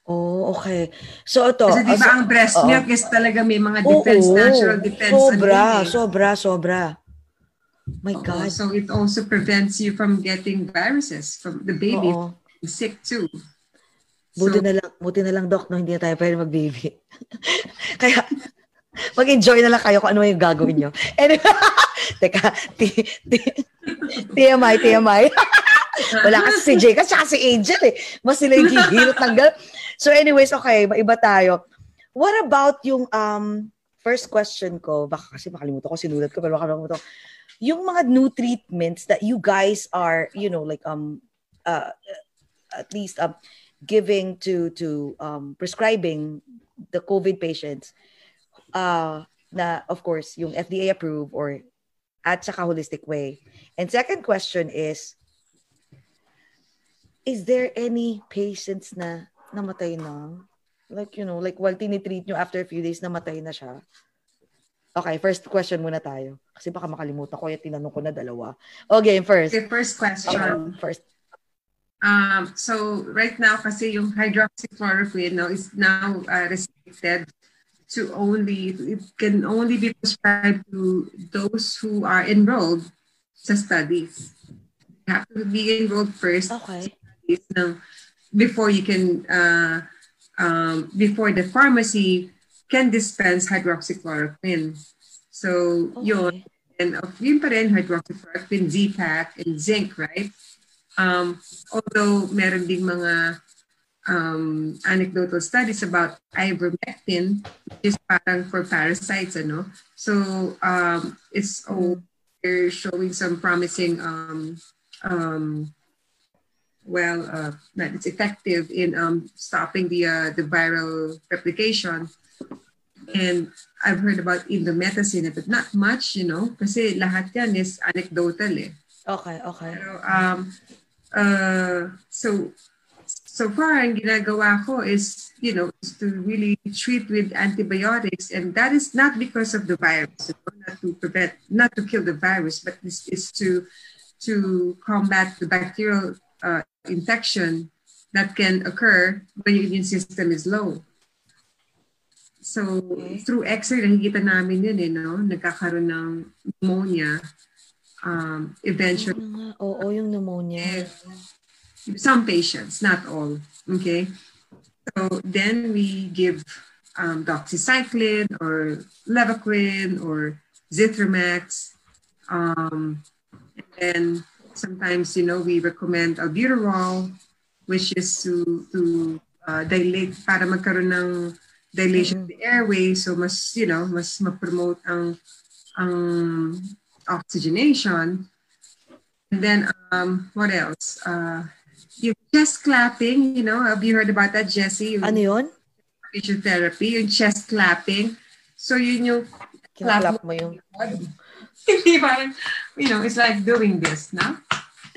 Oh, okay. So, ito. Kasi di ah, ba so- ang breast oo. milk is talaga may mga defense, Oo, natural defense. Sobra, sobra, sobra. My Oo, God. So it also prevents you from getting viruses from the baby Oo. sick too. Buti So, na lang, buti na lang, Doc, no, hindi na tayo pwede mag-baby. Kaya, mag-enjoy na lang kayo kung ano yung gagawin nyo. Anyway, teka, t- t- TMI, TMI. Wala kasi si Jay, kasi si Angel eh. Mas sila yung gigilot ng gal- So anyways, okay, maiba tayo. What about yung um first question ko, baka kasi makalimutan ko, sinulat ko, pero baka makalimutan ko. Yung mga new treatments that you guys are, you know, like, um, uh, at least, um, giving to to um, prescribing the COVID patients uh, na of course yung FDA approved or at saka holistic way. And second question is is there any patients na namatay na? Like, you know, like while tinitreat nyo after a few days, namatay na siya. Okay, first question muna tayo. Kasi baka makalimutan ko, yung tinanong ko na dalawa. Okay, first. the first question. Okay, first. Um, so right now, kasi yung hydroxychloroquine no, is now uh, restricted to only, it can only be prescribed to those who are enrolled sa studies. You have to be enrolled first Okay. ng before you can uh, um, before the pharmacy can dispense hydroxychloroquine. So yun Okay. and uh, yun pa rin hydroxychloroquine, Z-Pak, and zinc, right? Um, although meron ding mga um, anecdotal studies about ivermectin, which is parang for parasites, ano? So um, it's oh, they're showing some promising um, um, well, uh, that it's effective in um, stopping the uh, the viral replication. And I've heard about indomethacin, but not much, you know, kasi lahat yan is anecdotal eh. Okay, okay. Pero, um, uh, so, so far, ang ginagawa ko is, you know, is to really treat with antibiotics. And that is not because of the virus, not to prevent, not to kill the virus, but this is to, to combat the bacterial uh, infection that can occur when your immune system is low. So, Okay. through X-ray, nakikita namin yun, eh, no? Nagkakaroon ng pneumonia. Um, eventually, nga? Oo, yung pneumonia. Some patients, not all. Okay. So then we give um, doxycycline or levaquin or zithromax. Um, and sometimes, you know, we recommend albuterol, which is to, to uh, dilate, para magkaroon ng dilation of the airway. So mas, you know, mas ma-promote ang, ang oxygenation. And then, um, what else? Uh, yung chest clapping, you know, have you heard about that, Jessie? Yung Ano yun? physiotherapy, yung chest clapping. So yun yung Kinaklap mo yung... Hindi parang, you know, it's like doing this, no?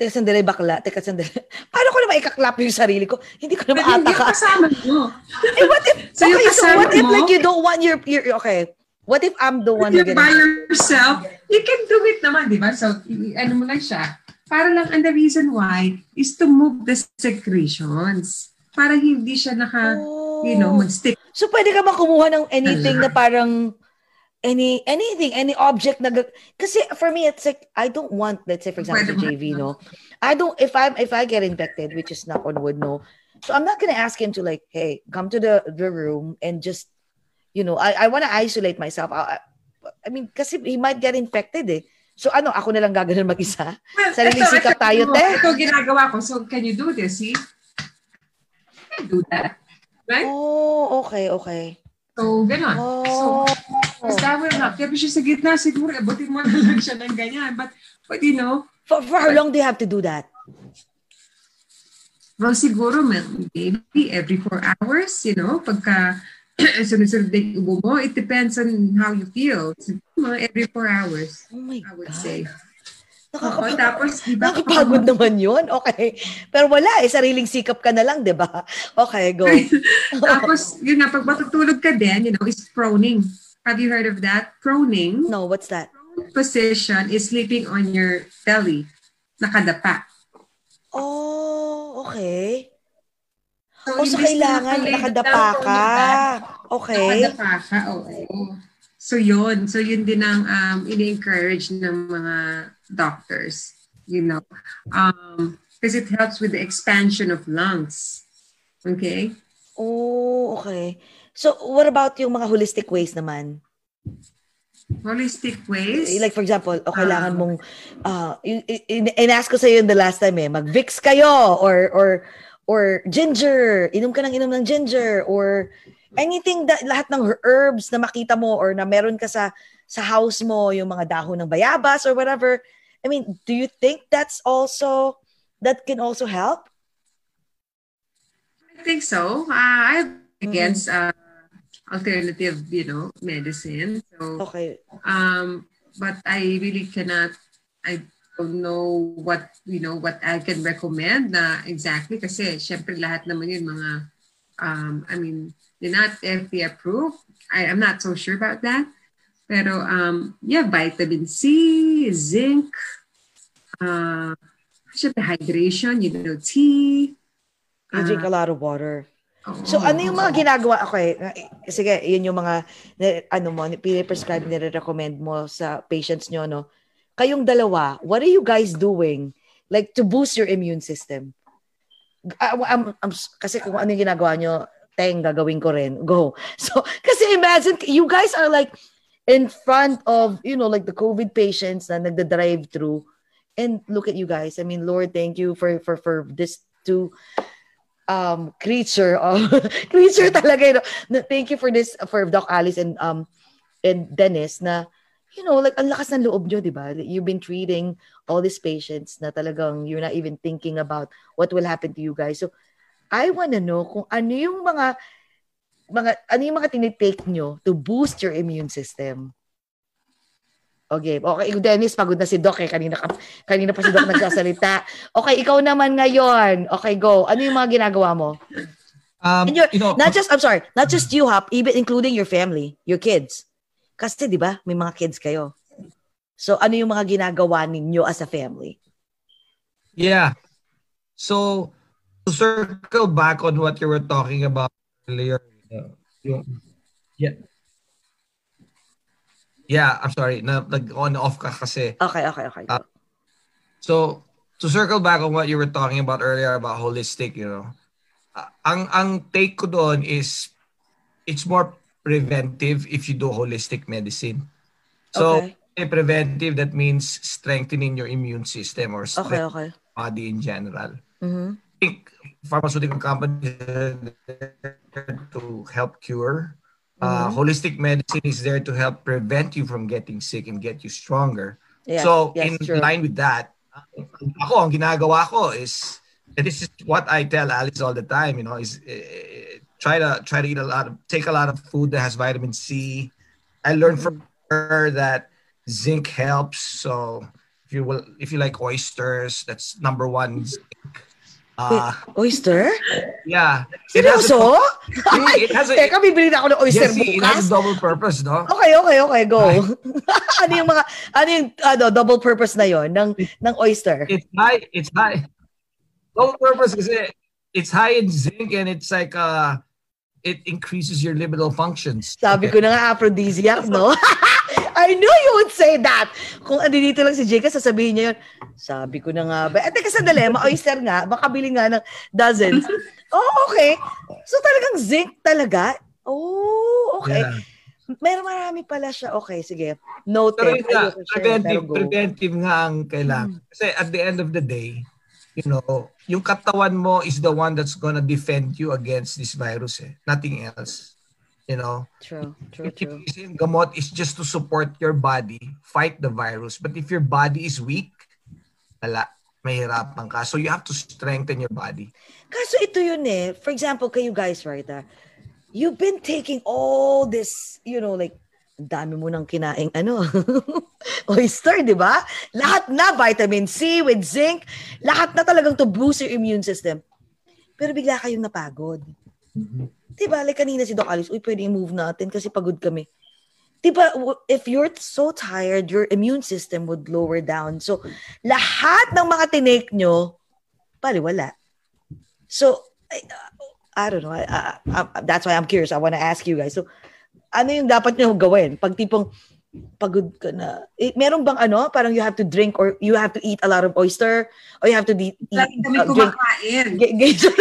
Teka, sandali, bakla. Teka, sandali. Paano ko naman ikaklap yung sarili ko? Hindi ko naman ataka. yung kasama mo. Eh, what if, So, okay, so what if mo- like you don't want your, your, okay. What if I'm the one If you're by yourself, you can do it naman, di ba? So, ano mo lang siya. Para lang, and the reason why is to move the secretions. Para hindi siya naka, you know, Oh. mag-stick. So pwede ka ba kumuha ng anything na parang any anything, any object na kasi for me it's like I don't want let's say for example? JV no. I don't if I if I get infected which is knock on wood no. So I'm not gonna ask him to like hey come to the the room and just you know I I want to isolate myself. I, I- I mean kasi he might get infected eh. So ano ako na lang gagawin mag-isa? Well, Sariling ito, sikap ito, tayo, ito, te. Ito ginagawa ko. So, can you do this? See? You can do that. Right? Oh, okay, okay. So, ganon. Oh. So, that will help. Kaya siya sa gitna, siguro, abutin mo na lang siya ng ganyan. But, but you know, For, for how long do you have to do that? well, siguro, maybe every four hours, you know, pagka sunod-sunod na ubo mo, it depends on how you feel. Mga every four hours, Oh my I would God. say. Oo, Nakakapagod. tapos, di ba? Nakakapagod naman yun. Okay. Pero wala eh. Sariling sikap ka na lang, di ba? Okay, go. tapos, yun nga, pag matutulog ka din, you know, is proning. Have you heard of that? Proning. No, what's that? position is sleeping on your belly. Nakadapa. Oh, okay. So, O na kailangan nakadapa ka. Okay. Nakadapa ka, oo. So yun. So yun din ang um, ini-encourage ng mga doctors. You know. Um, because it helps with the expansion of lungs. Okay? Oh, okay. So, what about yung mga holistic ways naman? Holistic ways. Like, for example, o kailangan mong, uh, in, in, in-ask ko sa'yo yun the last time eh, mag-Vicks kayo, or, or, or ginger, inom ka ng inom ng ginger, or anything, that, lahat ng herbs na makita mo, or na meron ka sa, sa house mo, yung mga dahon ng bayabas, or whatever. I mean, do you think that's also, that can also help? I think so. Uh, I'm against uh, alternative, you know, medicine. So Okay. um but i really cannot i don't know what you know what i can recommend na exactly kasi syempre lahat naman yun mga um i mean they're not FDA approved I, i'm not so sure about that pero um yeah vitamin C zinc uh syempre hydration you know tea You drink a lot of water. Oo. So ano yung mga ginagawa okay, sige, yun yung mga ano mo, pini-prescribe nire-recommend mo sa patients nyo no. Kayong dalawa, what are you guys doing like to boost your immune system? Ah, I'm- I'm- kasi kung ano yung ginagawa nyo, teng gagawin ko rin. Go. So kasi imagine you guys are like in front of, you know, like the COVID patients na nagda-drive through. And look at you guys. I mean, Lord, thank you for for for this two um creature of creature talaga you know. Thank you for this for Doc Alice and um and Dennis na you know like ang lakas ng loob nyo di ba you've been treating all these patients na talagang you're not even thinking about what will happen to you guys so I wanna know kung ano yung mga mga ano yung mga tinitake nyo to boost your immune system Okay, okay. Dennis, pagod na si Doc eh. Kanina, ka, kanina pa si Doc nagsasalita. Okay, ikaw naman ngayon. Okay, go. Ano yung mga ginagawa mo? Um, And you're- you know, Not just, I'm sorry, not just you, Hop, even including your family, your kids. Kasi, di ba, may mga kids kayo. So, ano yung mga ginagawa ninyo as a family? Yeah. So to circle back on what you were talking about earlier, uh, yung, yeah. Yeah, I'm sorry. Na, nag on off ka kasi. Okay, okay, okay. Ah. So to circle back on what you were talking about earlier about holistic, you know. uh, ang ang take ko doon is it's more preventive if you do holistic medicine. So Okay. eh, preventive that means strengthening your immune system or okay, okay. body in general. Mhm. think pharmaceutical companies are there to help cure. Uh, Mhm. holistic medicine is there to help prevent you from getting sick and get you stronger. Yeah, so yes, in true. line with that, ako ang ginagawa ko is this is what I tell Alice all the time. You know, is uh, try to try to eat a lot of take a lot of food that has vitamin C. I learned from her that zinc helps. So if you will, if you like oysters, that's number one. Zinc. Uh, oyster? Yeah. It has a- Seryoso? it has a, Teka, bibili na ako ng oyster yes, see, it has a double purpose, no? Okay, okay, okay, go. ano yung mga, ano yung ano, double purpose na yon ng, ng oyster? It's high, it's high. Double purpose kasi it's high in zinc and it's like uh it increases your libido functions. Sabi ko na nga, aphrodisiac, no? I knew you would say that. Kung ano dito lang si Jake, sasabihin niya yun. Sabi ko na nga ba. At teka sandali, ma-oyster nga, makabili nga ng dozens. Oh, okay. So talagang zinc talaga? Oh, okay. Yeah. Meron marami pala siya. Okay, sige. Pero Noted. yun nga, preventive, pero preventive nga ang kailangan. Kasi at the end of the day, you know, yung katawan mo is the one that's gonna defend you against this virus eh. Nothing else. You know? True, true, true. yung gamot is just to support your body, fight the virus. But if your body is weak, wala, mahirapan ka. So you have to strengthen your body. Kaso ito yun eh. For example, kayo guys, right? ah, you've been taking all this, you know, like, dami mo nang kinaing ano, oyster, di ba? Lahat na, vitamin C with zinc, lahat na talagang to boost your immune system. Pero bigla kayong napagod. Di ba? Like kanina si Doc Alice, uy, pwede i-move natin kasi pagod kami. Di ba, if you're so tired, your immune system would lower down. So, lahat ng mga tinake nyo, paliwala. So, I, I don't know. I, I, I- that's why I'm curious. I want to ask you guys. So, ano yung dapat nyo gawin? Pag tipong pagod ka na. Eh, meron bang ano? Parang you have to drink or you have to eat a lot of oyster or you have to de- eat, Lagi kami uh, kumakain. G- g-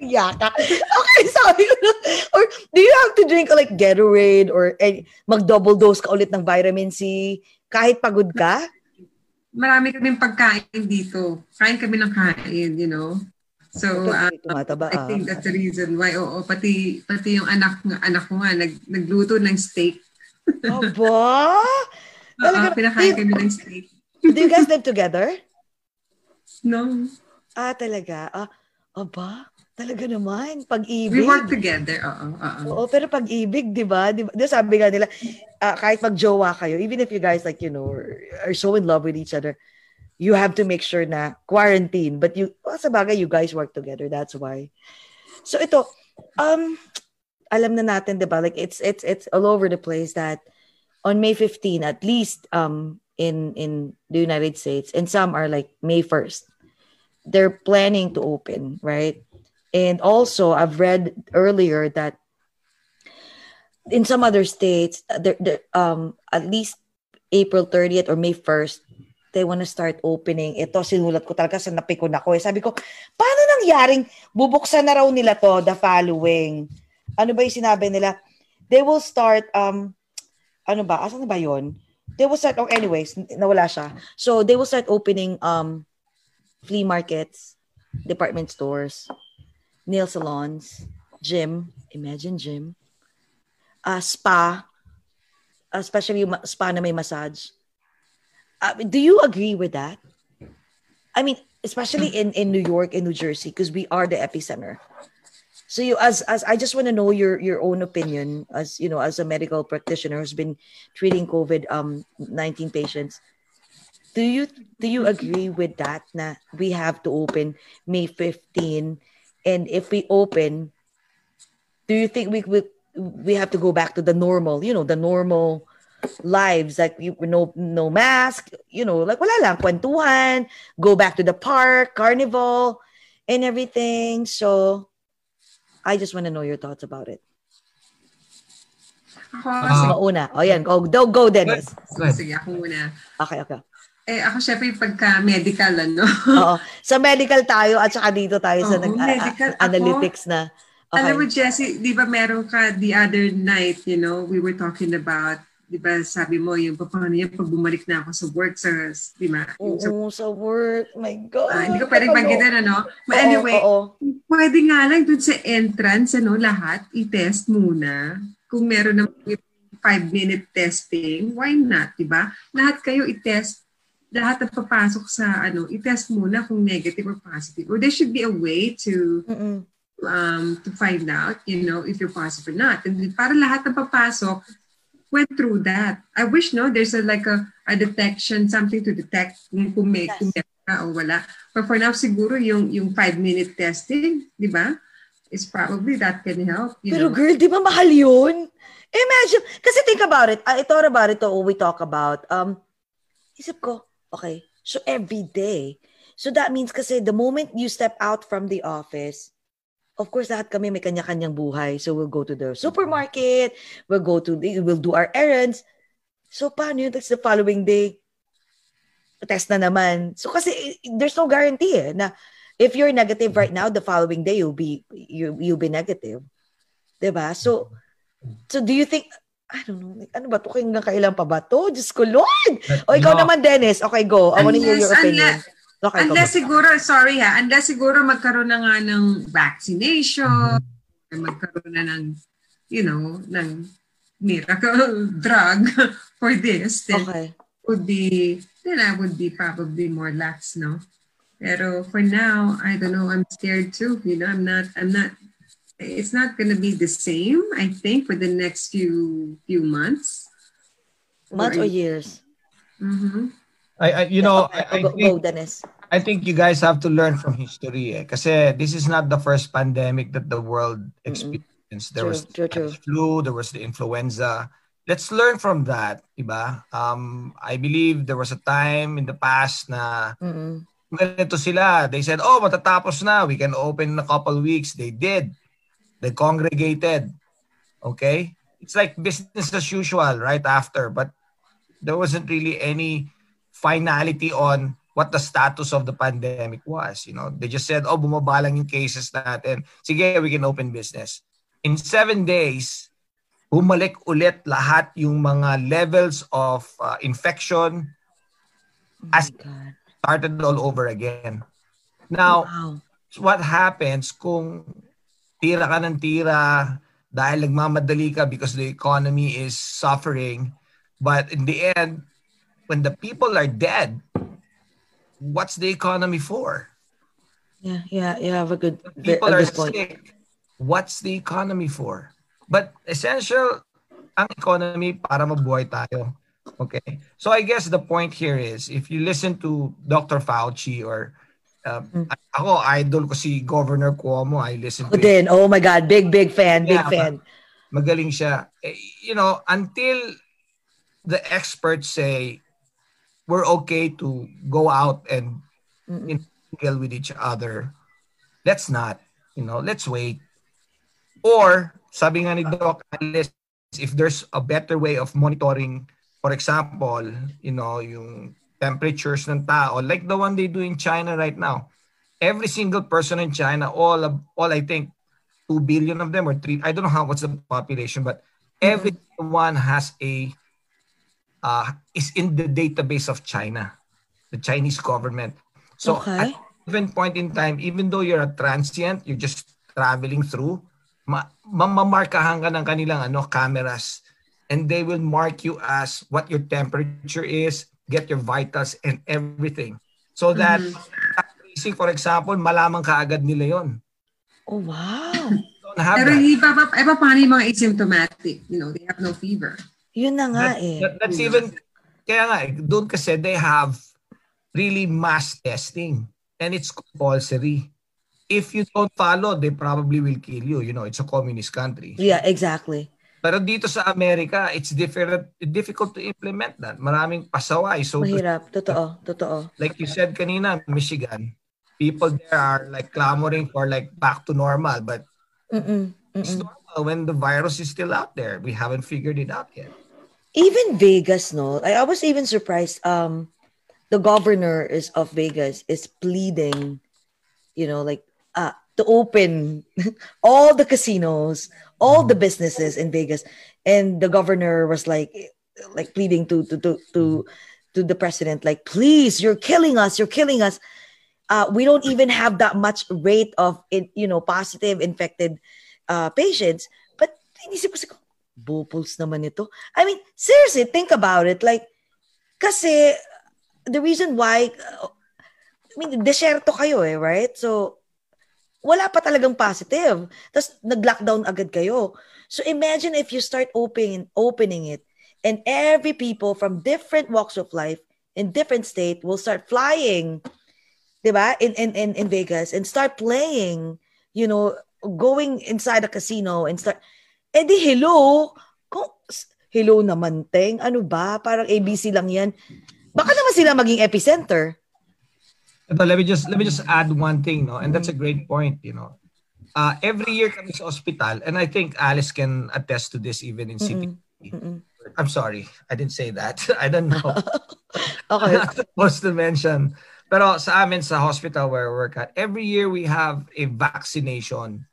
Yaka. Okay, sabi ko. na- Or do you have to drink like Gatorade or eh, mag-double dose ka ulit ng vitamin C kahit pagod ka? Marami kaming pagkain dito. Kain kami ng kain, you know. So, uh, tumataba. I ah. think that's the reason why. Oo, pati pati yung anak anak ko nga nag, nagluto ng steak. Aba? Oo, Talaga- pinakain kami ng steak. Do you guys live together? No. Ah, talaga. Ah, aba? Talaga naman. We Pag-ibig. work together. Oo, oo. Oo, pero pag-ibig, di ba? Di ba? Sabi nga nila, ah, kahit mag-jowa kayo, even if you guys like, you know, are so in love with each other, you have to make sure na quarantine. But you, well, sa bagay, you guys work together. That's why. So ito, um, alam na natin, di ba? Like, it's, it's, it's all over the place that on May 15, at least um, in, in the United States, and some are like May 1st, they're planning to open, right? And also, I've read earlier that in some other states, there, um, at least April 30th or May 1st, they want to start opening. Ito, sinulat ko talaga sa napikon ako. Eh. Sabi ko, paano nangyaring bubuksan na raw nila to the following? Ano ba yung sinabi nila? They will start, um, ano ba? Asan ba yon? They will start, oh, anyways, nawala siya. So, they will start opening um, flea markets, department stores, nail salons, gym, imagine gym, uh, spa, especially spa na may massage. Uh, do you agree with that? I mean, especially in, in New York and New Jersey, because we are the epicenter. So you as as I just want to know your your own opinion as you know as a medical practitioner who's been treating COVID um 19 patients. Do you do you agree with that na we have to open May 15 and if we open do you think we we we have to go back to the normal, you know, the normal lives like you no no mask, you know, like wala lang kwentuhan, go back to the park, carnival and everything. So I just want to know your thoughts about it. Ako, Ah. sige, Sige, una. O yan, go, go, go Dennis. Go sige, ako muna. Okay, okay. Eh, ako syempre yung pagka-medical, ano. Oo. Sa medical tayo at saka dito tayo sa Oo, nag, medical. a- analytics na. Okay. Alam mo, Jessie, di ba meron ka the other night, you know, we were talking about, di ba sabi mo, yung paano yan pag bumalik na ako sa work, sa, di ba? Yung sa, Oo, sa work. My God. ah, hindi ko pwedeng banggitin, ano? But Oo, anyway, oo. pwede nga lang dun sa entrance, ano, lahat, i-test muna. Kung meron ng five-minute testing, why not, di ba? Lahat kayo i-test lahat na papasok sa ano, i-test muna kung negative or positive. Or there should be a way to Mm-mm. um, to find out, you know, if you're positive or not. And para lahat na papasok went through that. I wish, no, there's a like a, a detection, something to detect kung, kung may, Yes. may o wala. But for now, siguro yung, yung five-minute testing, di ba? Is probably that can help. You Pero know? girl, di ba mahal yun? Imagine, kasi think about it. I thought about it we talk about. Um, isip ko, okay, so every day. So that means kasi the moment you step out from the office, of course, lahat kami may kanya-kanyang buhay. So we'll go to the supermarket, we'll go to the, we'll do our errands. So paano yun? That's the following day, test na naman. So kasi there's no guarantee eh, na if you're negative right now, the following day you'll be you you'll be negative. 'Di ba? So so do you think I don't know. Like, ano ba to? Hanggang kailan pa ba to? Diyos ko, Lord! O ikaw No. naman, Dennis. Okay, go. I want to hear your Unless- opinion. Okay. Unless siguro, sorry ha, unless siguro magkaroon na nga ng vaccination, or magkaroon na ng, you know, ng miracle drug for this, then Okay. would be, then I would be probably more lax, no? Pero for now, I don't know, I'm scared too. You know, I'm not, I'm not, it's not going to be the same, I think, for the next few, few months. Months or years? Mm-hmm. I, I you know, I, I think. I think you guys have to learn from history eh. Kasi this is not the first pandemic that the world experienced. There True, was true, the true. Flu, there was the influenza. Let's learn from that, diba? Um, I believe there was a time in the past na Mm-mm. ganito sila. They said, oh, matatapos na. We can open in a couple weeks. They did. They congregated. Okay? It's like business as usual right after. But there wasn't really any finality on what the status of the pandemic was. You know, they just said, oh, bumaba lang yung cases natin. Sige, we can open business. In seven days, bumalik ulit lahat yung mga levels of uh, infection Oh As- God. started all over again. Now, Wow. what happens kung tira ka ng tira dahil nagmamadali ka because the economy is suffering but in the end when the people are dead what's the economy for Yeah, yeah, you have a good, people a are good point. sick what's the economy for but essential ang economy para mabuhay tayo okay so i guess the point here is if you listen to Dr. Fauci or uh, Mm. ako idol ko si Governor Cuomo I listen to din. Oh my God. Big, big fan. Big Yeah, fan. magaling siya. Eh, you know, until the experts say we're okay to go out and Mm-mm. you know, mingle with each other, let's not. You know, let's wait. Or, sabi nga ni Doc Alice, if there's a better way of monitoring, for example, you know, yung temperatures ng tao, like the one they do in China right now. Every single person in China, all of, all I think, two billion of them or three, I don't know how what's the population, but every one has a uh, is in the database of China, the Chinese government. So Okay. at even point in time, even though you're a transient, you're just traveling through, ma mamamarkahan ka ng kanilang ano, cameras and they will mark you as what your temperature is, get your vitals and everything. So that tracing, for example, malaman ka agad nila yon. Oh, wow. Pero iba pa, iba pa yung mga asymptomatic. You know, they have no fever. Yun na nga That- eh. that- that's even, kaya nga, eh, doon kasi they have really mass testing and it's compulsory. If you don't follow, they probably will kill you. You know, it's a communist country. Yeah, exactly. Pero dito sa Amerika, it's different, difficult to implement that. Maraming pasaway. So, to- Mahirap. Totoo. Totoo. like you said kanina, Michigan, people there are like clamoring for like back to normal. But Mm-mm. it's Mm-mm. normal when the virus is still out there. We haven't figured it out yet. Even Vegas, no? I, I was even surprised. Um, the governor is of Vegas is pleading, you know, like uh, to open all the casinos, all the businesses in Vegas, and the governor was like, like pleading to to to to, to the president, like, please, you're killing us, you're killing us. Uh, we don't even have that much rate of, in, you know, positive infected uh, patients. But bullpuls naman ito. I mean, seriously, think about it. Like, kasi, the reason why, I mean, desyerto kayo eh, right? So, wala pa talagang positive. Tapos, nag-lockdown agad kayo. So, imagine if you start opening, opening it, and every people from different walks of life in different state will start flying 'di In, in in in Vegas and start playing, you know, going inside a casino and start eh di hello, kung hello naman teng, ano ba? Parang ABC lang 'yan. Baka naman sila maging epicenter. Ito, let me just let me just add one thing, no? And that's a great point, you know. Uh, every year kami sa hospital, and I think Alice can attest to this even in city. Mm-mm. I'm sorry, I didn't say that. I don't know. okay. I'm not supposed to mention. Pero sa amin sa hospital where I work at, every year we have a vaccination.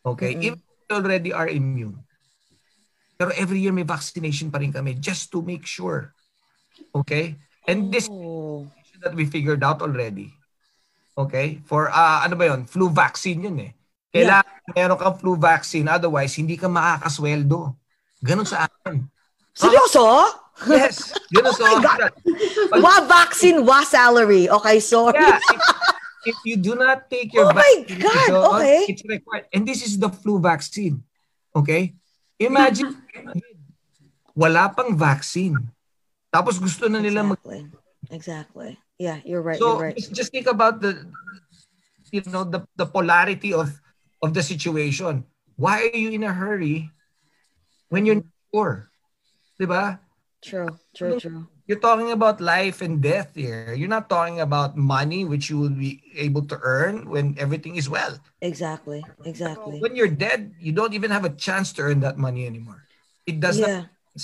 Okay? Mm-hmm. Even already are immune. Pero every year may vaccination pa rin kami just to make sure. Okay? And this oh. that we figured out already. Okay? For, uh, ano ba yun? Flu vaccine yun eh. Kailangan yeah. meron kang flu vaccine. Otherwise, hindi ka makakasweldo. Ganun sa akin. Seryoso? Yes. Yun oh my God. wa vaccine, wa salary. Okay, sorry. Yeah, if, you do not take your oh vaccine, my God, okay. it's required. And this is the flu vaccine. Okay? Imagine, wala pang vaccine. Tapos gusto na nila exactly. mag... Exactly. Yeah, you're right. So you're right. Just, think about the, you know, the, the polarity of, of the situation. Why are you in a hurry when you're sure? Diba? True, true, true. You're talking about life and death here. You're not talking about money, which you will be able to earn when everything is well. Exactly, exactly. So when you're dead, you don't even have a chance to earn that money anymore. It does yeah. not.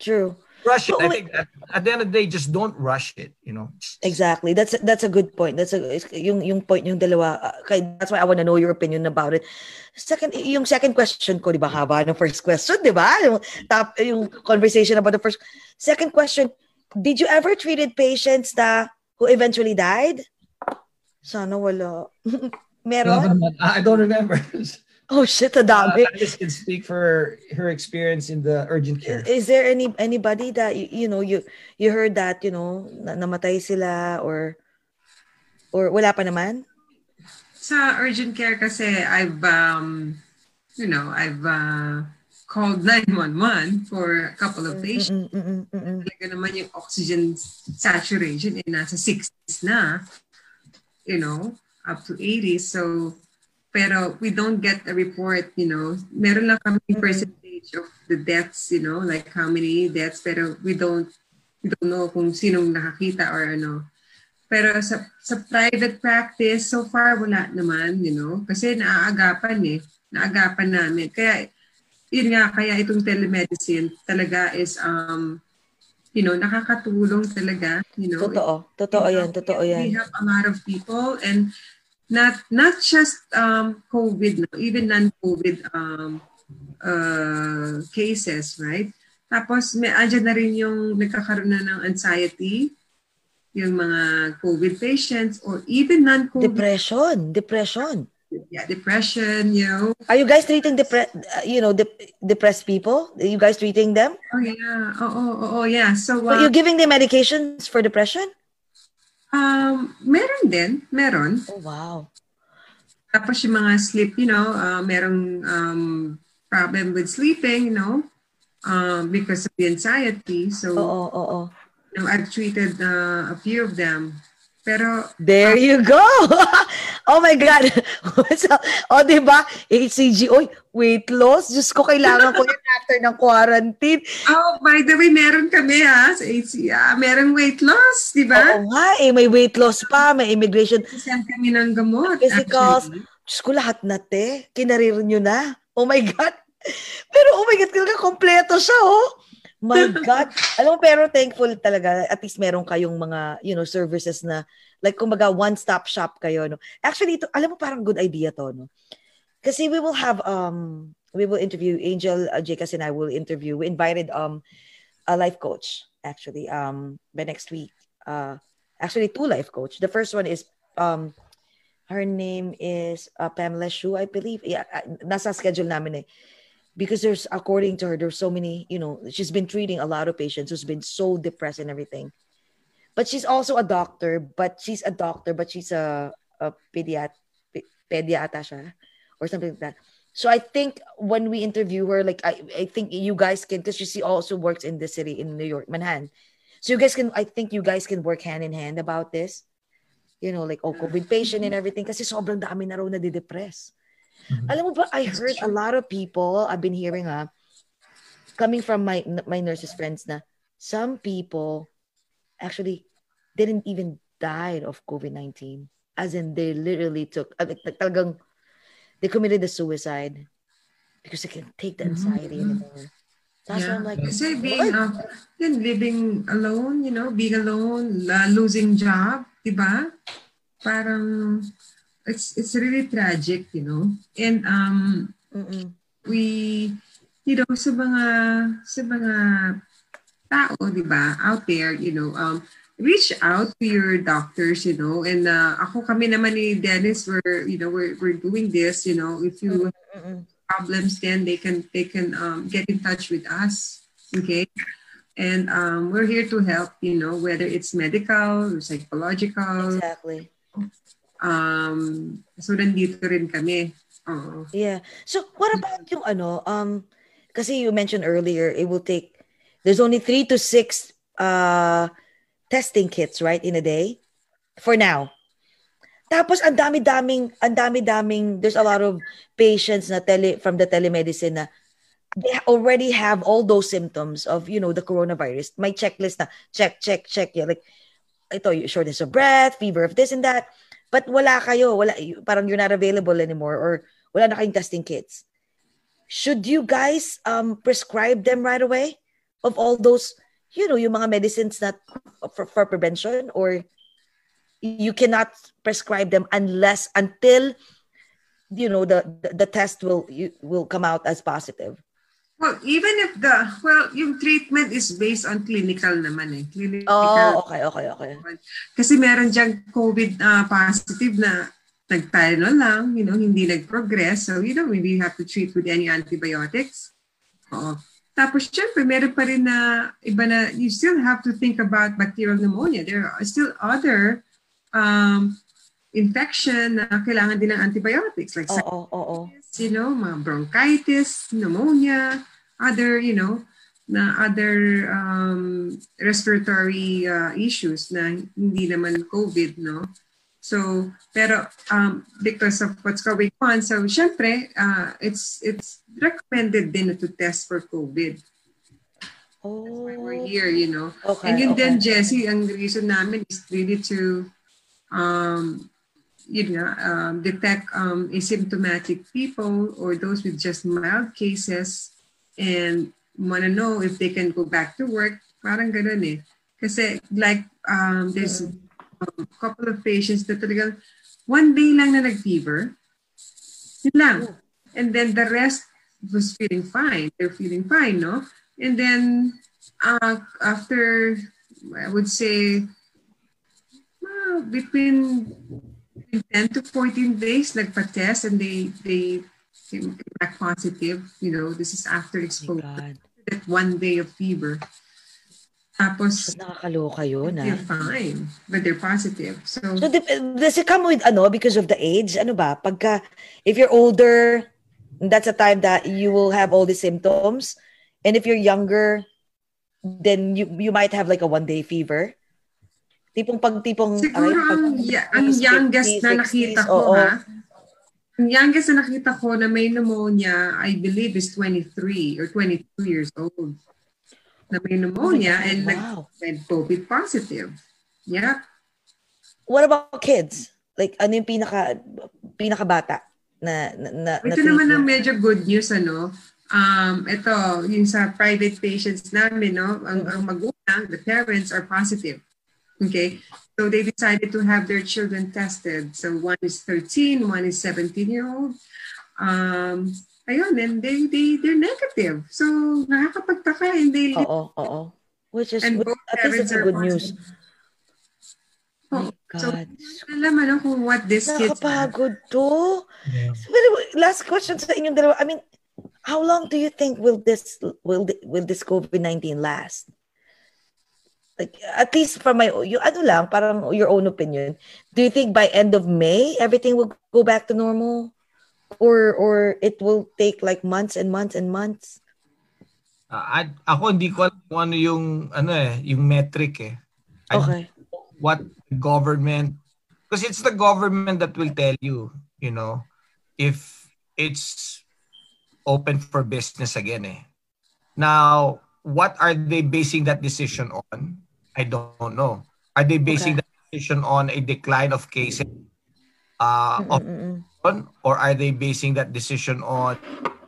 True rush it. I think at, at, the end of the day, just don't rush it. You know. Exactly. That's that's a good point. That's a yung yung point yung dalawa. Uh, that's why I want to know your opinion about it. Second, yung second question ko, di ba haba ng first question, di ba? Yung top yung conversation about the first. Second question, did you ever treated patients that who eventually died? Sana wala. Meron? No, I don't remember. Oh shit, a dami. Uh, Alice can speak for her experience in the urgent care. Is there any anybody that you, you know you you heard that you know na, namatay sila or or wala pa naman? Sa urgent care kasi I've um you know I've uh, called 911 for a couple of patients. Mm, mm, mm, Talaga naman yung oxygen saturation eh nasa 60s na. You know, up to 80 so pero we don't get a report, you know. Meron lang kami percentage of the deaths, you know, like how many deaths, pero we don't we don't know kung sinong nakakita or ano. Pero sa, sa private practice, so far wala naman, you know, kasi naaagapan eh. Naagapan namin. Kaya, yun nga, kaya itong telemedicine talaga is, um, you know, nakakatulong talaga, you know. Totoo. Totoo yan. Totoo yan. We have a lot of people and not not just um, COVID, no, even non-COVID um, uh, cases, right? Tapos may andyan na rin yung nagkakaroon na ng anxiety, yung mga COVID patients or even non-COVID. Depression, depression. Yeah, depression, you know. Are you guys treating depre- uh, you know, de- depressed people? Are you guys treating them? Oh yeah. Oh, oh, oh, oh yeah. So uh, Are you giving them medications for depression? Um, meron din, meron. Oh, wow. Tapos yung mga sleep, you know, uh, merong um, problem with sleeping, you know, um, because of the anxiety. So, oo, oo. You know, I've treated uh, a few of them. Pero There uh, you go. oh my god. so, oh, 'di ba? HCG, oy, weight loss. Diyos ko kailangan ko yan after ng quarantine. Oh, by the way, meron kami ha sa HCG. Ah, meron weight loss, 'di ba? Oo nga, eh may weight loss pa, may immigration. Send kami ng gamot. Physicals. Diyos ko lahat na te. Kinarir nyo na. Oh my God. Pero oh my God, talaga kompleto siya oh. My God. Alam mo, pero thankful talaga. At least meron kayong mga, you know, services na, like, kumbaga, one-stop shop kayo, no? Actually, ito, alam mo, parang good idea to, no? Kasi we will have, um, we will interview, Angel uh, Jacas and I will interview. We invited, um, a life coach, actually, um, by next week. Uh, actually, two life coach. The first one is, um, her name is uh, Pamela Shu, I believe. Yeah, uh, nasa schedule namin eh because there's according to her there's so many you know she's been treating a lot of patients who's been so depressed and everything. But she's also a doctor but she's a doctor but she's a, a pediat siya, or something like that. So i think when we interview her like i, I think you guys can because she also works in the city in new york manhattan. So you guys can i think you guys can work hand in hand about this. You know, like, oh, COVID mm-hmm. patient and everything kasi sobrang dami na raw na depress Mhm. Alam mo ba, I heard a lot of people, I've been hearing ah, coming from my my nurses friends na some people actually didn't even die of COVID-19. As in, they literally took, uh, talagang, they committed the suicide because they can't take the anxiety Mhm. anymore. That's why I'm like, Kasi being, what? uh, living alone, you know, being alone, la- losing job, di ba? Parang, it's it's really tragic, you know. And um, Mm-mm. we, you know, sa mga, sa mga tao, di ba, out there, you know, um, reach out to your doctors, you know, and uh, ako kami naman ni Dennis, we're, you know, we're, we're doing this, you know, if you Mm-mm. problems, then they can they can um, get in touch with us. Okay, and um, we're here to help. You know, whether it's medical or psychological. Exactly. Um, so nandito rin kami. Oo. Yeah. So what about yung ano, um, kasi you mentioned earlier, it will take, there's only three to six uh, testing kits, right, in a day? For now. Tapos ang dami-daming, ang dami-daming, there's a lot of patients na tele, from the telemedicine na they already have all those symptoms of, you know, the coronavirus. My checklist na, check, check, check. Yeah, like, ito, shortness of breath, fever of this and that. But wala kayo, wala, parang you're not available anymore or wala na kayong testing kits. Should you guys um, prescribe them right away of all those, you know, yung mga medicines that for, for prevention or you cannot prescribe them unless until you know the the, the test will you, will come out as positive. Well, even if the well, yung treatment is based on clinical naman eh. Clinical. Oh, okay, okay, okay. Kasi meron diyang COVID uh, positive na nagtalo lang, you know, hindi nag-progress. So you don't really have to treat with any antibiotics. Oo. Tapos syempre, meron pa rin na iba na you still have to think about bacterial pneumonia. There are still other um, infection na kailangan din ng antibiotics like Oo, oo, oo. you know, mga bronchitis, pneumonia, other, you know, na other um, respiratory uh, issues na hindi naman COVID, no? So, pero um, because of what's going on, so syempre, uh, it's it's recommended din to test for COVID. Oh, We're here, you know. okay, And yun okay. din, Jessie, ang reason namin is really to um, yun nga, um, detect um, asymptomatic people or those with just mild cases and want to know if they can go back to work. Parang ganun eh. Kasi like, um, there's a couple of patients that talagang one day lang na nag-fever. Yun lang. And then the rest was feeling fine. They're feeling fine, no? And then uh, after, I would say, uh, between 10 to 14 days nagpa-test and they they came back positive. You know, this is after Oh exposure. God. That one day of fever. Tapos, Nakakaloka yun, ah. they're fine, but they're positive. So, So does it come with ano because of the age? Ano ba? Pagka if you're older, that's a time that you will have all the symptoms. And if you're younger, then you you might have like a one day fever. Tipong pag tipong siguro aray, pag- ang, ya- ang 50s, youngest na 60s, nakita ko, oo. ha? Ang youngest na nakita ko na may pneumonia, I believe is 23 or 22 years old. Na may pneumonia and nag wow. went COVID positive. Yeah. What about kids? Like ano yung pinaka pinakabata na na, na, na Ito naman ang medyo good news, ano. Um, ito, yung sa private patients namin, no, ang, ang magulang, the parents are positive. Okay? So they decided to have their children tested. So one is 13, one is 17 year old. Um, ayun, and they, they, they're negative. So nakakapagtaka and they Oo, oo. Which is and which- both at least parents it's a good news. positive. Oh Oh, my so God. alam ano kung what this kids have. Nakakapagod to. Yeah. Pero last question sa inyong dalawa. I mean, how long do you think will this will will this COVID-19 last? Like at least from my yung ano lang, parang your own opinion. Do you think by end of May everything will go back to normal or or it will take like months and months and months? Ah, at- ako hindi ko alam kung ano yung ano eh, yung metric eh. I Okay. what government because it's the government that will tell you, you know, if it's open for business again. Eh. Now, what are they basing that decision on? I don't know. Are they basing Okay. that decision on a decline of cases, uh, of, or are they basing that decision on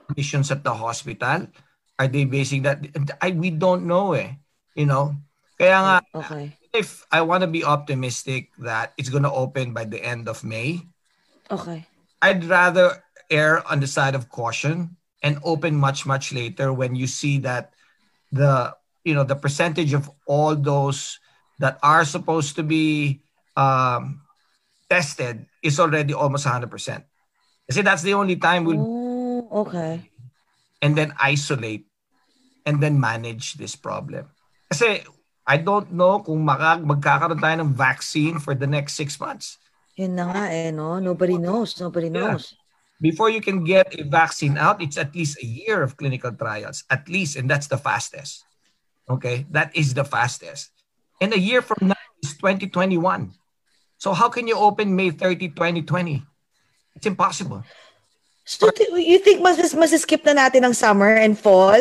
conditions at the hospital? Are they basing that? I we don't know. Eh. You know, kaya nga Okay. if I want to be optimistic that it's going to open by the end of May, Okay. I'd rather err on the side of caution and open much much later when you see that the you know the percentage of all those that are supposed to be um, tested is already almost 100%. Kasi that's the only time we'll Oh, okay. and then isolate and then manage this problem. Kasi I don't know kung maka, magkakaroon tayo ng vaccine for the next six months. Yun na nga eh, no? Nobody knows. Nobody Yeah. knows. Before you can get a vaccine out, it's at least a year of clinical trials, at least, and that's the fastest. Okay, that is the fastest. And a year from now is 2021. So how can you open May 30, 2020? It's impossible. So, do you think mas, mas skip na natin ang summer and fall?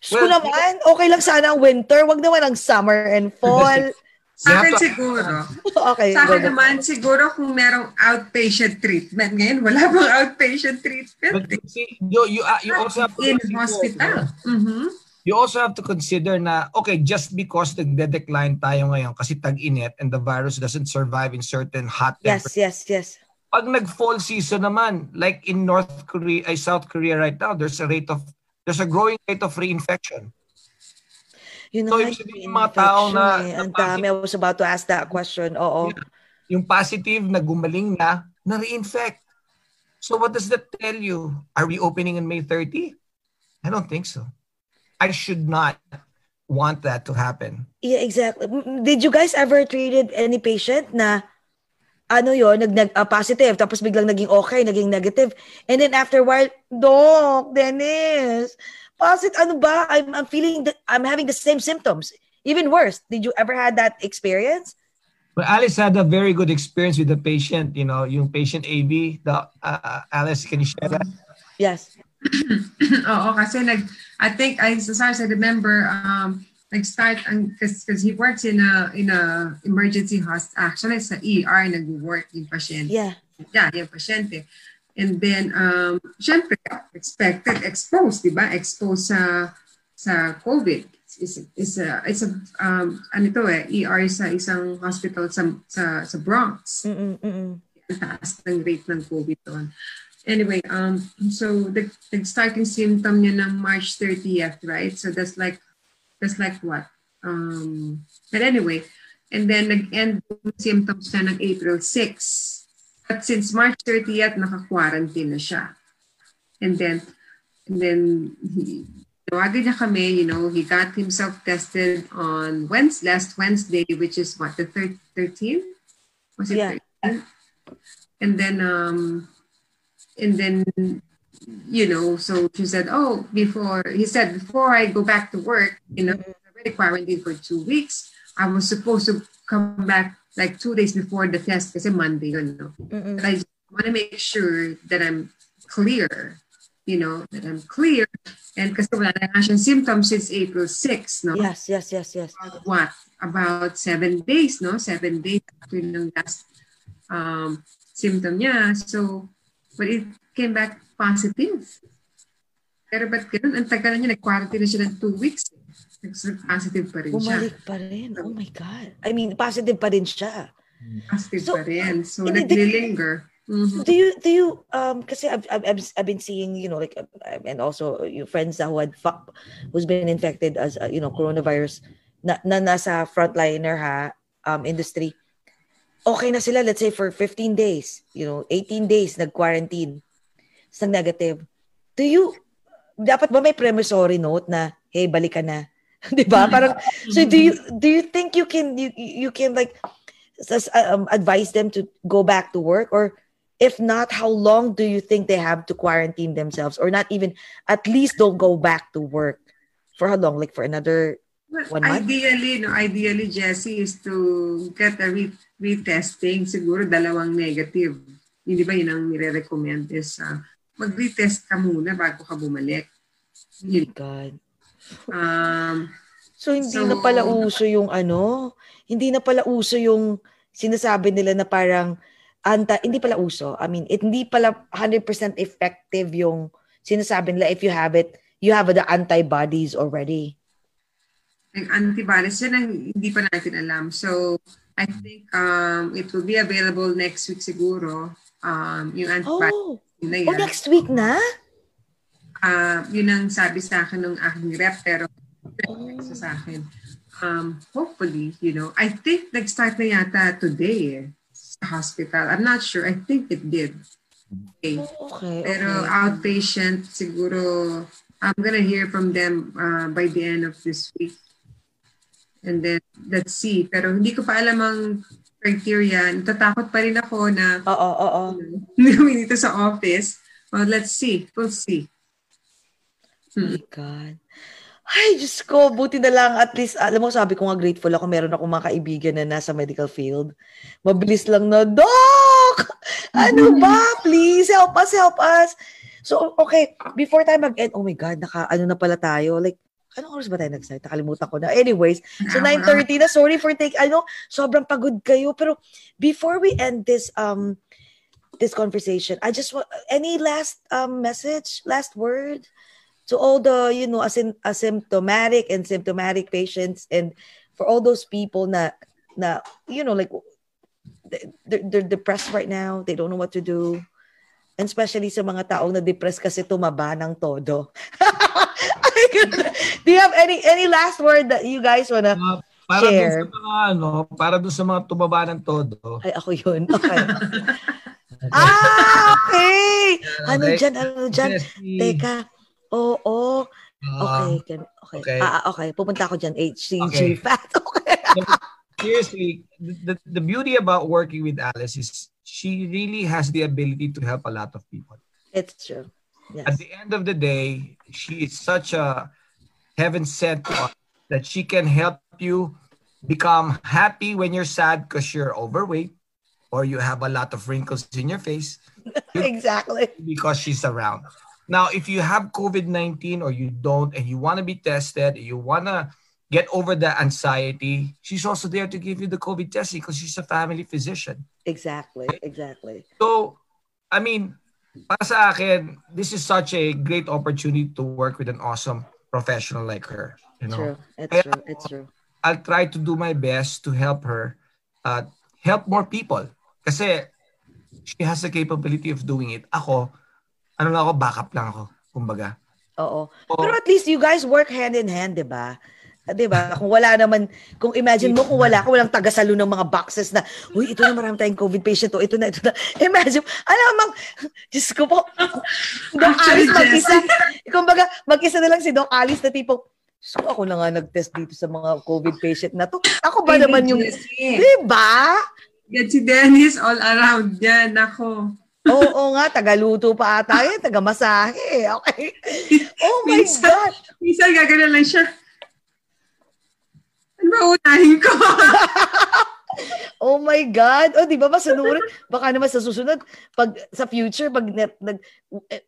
So Well, naman, okay lang sana ang winter. Wag naman ang summer and fall. Sa You have akin to- siguro. okay. Sa akin naman, siguro kung merong outpatient treatment. Ngayon, wala bang outpatient But treatment? eh. see, you, you, uh, you also have to In hospital. Mhm. You also have to consider na, okay, just because nagde-decline tayo ngayon kasi tag-init and the virus doesn't survive in certain hot Yes, temperatures. yes, yes. Pag nag-fall season naman, like in North Korea, ay South Korea right now, there's a rate of, there's a growing rate of reinfection. Yun So, na nga, ibig sabihin, yung mga tao na- eh. Ang dami. I was about to ask that question. Oo. Yung positive na gumaling na, na-reinfect. So what does that tell you? Are we opening on May 30? I don't think so. I should not want that to happen. Yeah, exactly. Did you guys ever treated any patient na ano yon nag, nag ah, positive tapos biglang naging okay, naging. And then after a while, Doc, Dennis, positive ano ba? I'm I'm feeling that I'm having the same symptoms. Even worse. Did you ever had that experience? Well, Alice had a very good experience with the patient, you know, yung patient AB. The, uh, Alice, can you share that? Yes. Oo, kasi nag, I think, I, as far as I remember, um, nag-start, because he works in a, in a emergency hospital, actually sa ER, nag-work yung pasyente. Yeah. Yeah, yung pasyente. And then, um, syempre, expected, exposed, di ba? Exposed sa, sa COVID. It's, it's a, it's a, um, ano to eh, ER sa isang hospital sa, sa, sa Bronx. Mm-mm, mm-mm. ang taas ng rate ng COVID doon. Anyway, um, so the, the starting symptom niya ng March 30th, right? So that's like, that's like what? Um, but anyway, and then nag-end symptoms niya ng April 6. But since March 30th, naka-quarantine na siya. And then, and then, he, tawagan niya kami, you know, he got himself tested on Wednesday, last Wednesday, which is what, the thir- 13th? Was it Yeah. 13th? And then, um, and then, you know, so she said, oh, before, he said, before I go back to work, you know, I'm already quarantined for two weeks. I was supposed to come back like two days before the test kasi Monday yun, no? Mm-mm. But I want to make sure that I'm clear, you know, that I'm clear. And because wala na nga siyang symptoms since April 6, no? Yes, yes, yes, yes. About what? About seven days, no? Seven days after ng last um, symptom niya. So, but it came back positive. Pero ba't ganun? Ang tagal na niya, nag-quarantine na siya ng two weeks. Nag-positive pa rin siya. Bumalik pa rin. Oh my God. I mean, positive pa rin siya. Positive So, pa rin. So, naglilinger. Mhm. Do you do you um kasi I've, I've I've been seeing you know like and also your friends who had who's been infected as uh, you know coronavirus na, na nasa frontliner ha um industry okay na sila let's say for 15 days you know 18 days nag quarantine sa negative do you dapat ba may promissory note na hey balik ka na? 'di ba? Parang so do you do you think you can you you can like um, advise them to go back to work? Or if not how long do you think they have to quarantine themselves? Or not even at least don't go back to work for how long? Like for another Month? Ideally, no, ideally, Jessie, is to get a re- retesting. Siguro dalawang negative. Hindi ba yun ang nire-recommend is uh, mag-retest ka muna bago ka bumalik. Oh my God. Um, So hindi So- na pala uso yung ano, hindi na pala uso yung sinasabi nila na parang anta, hindi pala uso. I mean, it, hindi pala 100% effective yung sinasabi nila if you have it, you have the antibodies already. Yung antibodies, yun ang hindi pa natin alam. So, I think um, it will be available next week siguro. Um, yung antibodies Oh, na oh next week na? Ah, yun ang sabi sa akin ng aking rep, pero Oh. sa akin. Um, hopefully, you know, I think nag-start na yata today eh, sa hospital. I'm not sure. I think it did. Okay. Oh, okay, Pero okay. outpatient, siguro, I'm gonna hear from them uh, by the end of this week. And then, let's see. Pero hindi ko pa alam ang criteria. Natatakot pa rin ako na Oo, oo. hindi kami dito sa office. Well, let's see. We'll see. Oh my God. Ay, Diyos ko, buti na lang at least, alam mo, sabi ko nga grateful ako, meron akong mga kaibigan na nasa medical field. Mabilis lang na, Doc! Ano ba? Please, help us, help us. So, okay, before tayo mag-end, oh my God, naka, ano na pala tayo? Like, anong oras ba tayo nag-start? Nakalimutan ko na. Anyways, so 9.30 na, sorry for take, ano, sobrang pagod kayo. Pero before we end this, um, this conversation, I just want, any last um, message, last word? to all the you know asym- asymptomatic and symptomatic patients and for all those people na na you know like they're, they're depressed right now they don't know what to do and especially sa mga taong na depressed kasi tumaba ng todo do you have any any last word that you guys wanna Uh, para Share. dun sa mga ano, para dun sa mga tumaba ng todo. ay ako yun okay ah okay ano Okay. dyan ano dyan teka oo uh, Okay, can, okay. okay. Ah, ah, okay. Pupunta ako dyan, HCG Okay. fat. Okay. seriously, the, the beauty about working with Alice is she really has the ability to help a lot of people. It's true. Yes. At the end of the day, she is such a heaven sent that she can help you become happy when you're sad because you're overweight or you have a lot of wrinkles in your face exactly. because she's around. Now, if you have COVID 19 or you don't and you want to be tested, you want to get over the anxiety, she's also there to give you the COVID testing because she's a family physician. Exactly. Exactly. So, I mean, para sa akin, this is such a great opportunity to work with an awesome professional like her. You know, True. It's Kaya true. It's true. I'll try to do my best to help her, uh, help more people. Kasi she has the capability of doing it. Ako, ano lang ako, backup lang ako, kumbaga. Oo. Oo. Pero at least you guys work hand in hand, di ba? Di ba? Kung wala naman, kung imagine mo kung wala ka, walang tagasalo ng mga boxes na, uy, ito na marami tayong COVID patient, o ito na, ito na. Imagine, alam mang, Diyos ko po, Doc Alice mag-isa. Kumbaga, mag-isa na lang si Doc Alice na tipong, ko, ako na nga nag-test dito sa mga COVID patient na to. Ako ba naman yung, di ba? Yan si Dennis all around yan. Ako. Oo nga, tagaluto pa ata yan, tagamasahe. Okay. Oh my Minsan- God. Minsan gagana lang siya. Ano ba unahin ko? Oh my God. Oh, di ba masunurin? Baka naman sa susunod, pag sa future, pag nag, nag,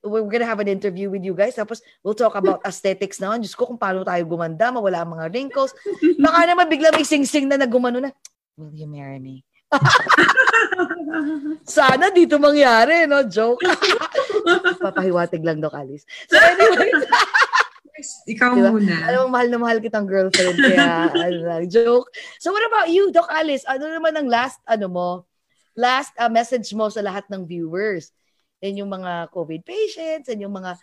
we're gonna have an interview with you guys. Tapos we'll talk about aesthetics naman. Diyos ko, kung paano tayo gumanda, mawala ang mga wrinkles. Baka naman bigla may sing-sing na nagumano na, will you marry me? Sana dito mangyari, no? Joke. Papahiwatig lang, Doc Alice. So anyway, Ikaw Diba? muna. alam mo, mahal na mahal kitang girlfriend. Kaya, ano joke. So what about you, Doc Alice? Ano naman ang last, ano mo, last uh, message mo sa lahat ng viewers? Yan yung mga COVID patients, and yung mga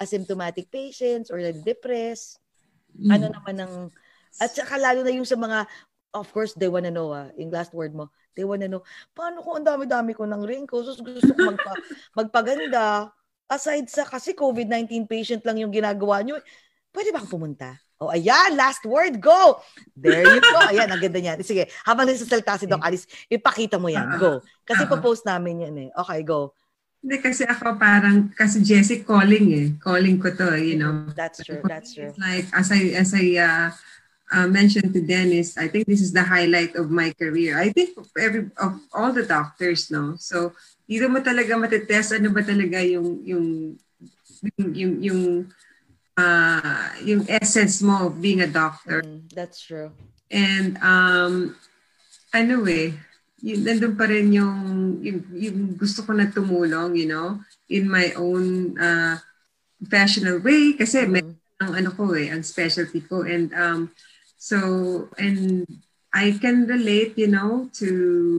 asymptomatic patients or depressed. Ano naman ang, at saka lalo na yung sa mga, of course, they wanna know, ah, yung last word mo, they wanna know, paano kung ang dami-dami ko ng wrinkles, gusto ko magpa, magpaganda, aside sa, kasi COVID-19 patient lang yung ginagawa nyo, pwede ba akong pumunta? Oh, ayan, last word, go! There you go. Ayan, ang ganda niyan. Sige, habang nagsasalita si Doc Alice, ipakita mo yan. Go. Kasi Ah. post namin yan eh. Okay, go. Hindi kasi ako parang, kasi Jessie calling eh. Calling ko to, you know. That's true, that's true. It's like, as I, as I uh, uh, mentioned to Dennis, I think this is the highlight of my career. I think of every of all the doctors, no. So dito mo talaga matetest ano ba talaga yung yung yung yung, yung uh, yung essence mo of being a doctor. Mm, that's true. And um, ano eh, yun, nandun pa rin yung, yung, yung gusto ko na tumulong, you know, in my own uh, professional way kasi mm-hmm. may ang ano ko eh, ang specialty ko. And um, so, and I can relate, you know, to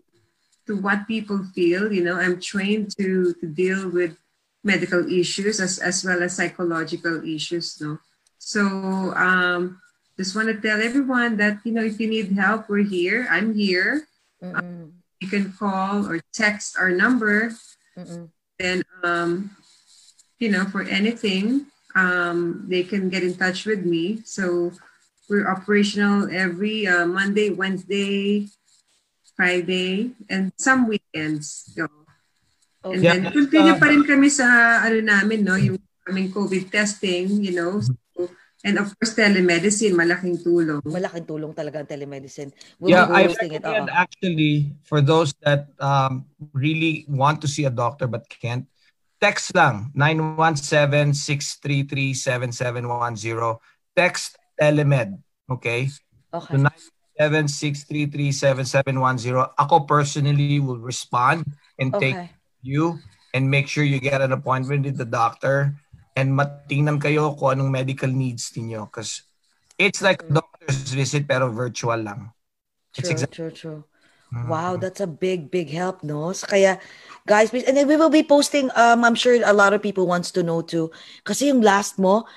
to what people feel. You know, I'm trained to to deal with medical issues as as well as psychological issues. No, so um, just want to tell everyone that you know if you need help, we're here. I'm here. Um, you can call or text our number. Mm-mm. Then um, you know for anything um, they can get in touch with me. So we're operational every uh, Monday, Wednesday, Friday, and some weekends. So, okay. And then continue pa rin kami sa ano namin, no, yung aming COVID testing, you know. So, and of course, telemedicine, malaking tulong. Malaking tulong talaga ang telemedicine. We'll yeah, I recommend it. actually for those that um, really want to see a doctor but can't, Text lang, 917-633-7710. Text Telemed, okay? Okay. To 917-633-7710. Ako personally will respond and okay. take you and make sure you get an appointment with the doctor and matingnan kayo kung anong medical needs niyo because it's like a doctor's visit pero virtual lang. True, it's exactly- true, true. Wow, mm-hmm. that's a big, big help, no? So kaya, guys, please, and then we will be posting, um, I'm sure a lot of people wants to know too. Kasi yung last mo,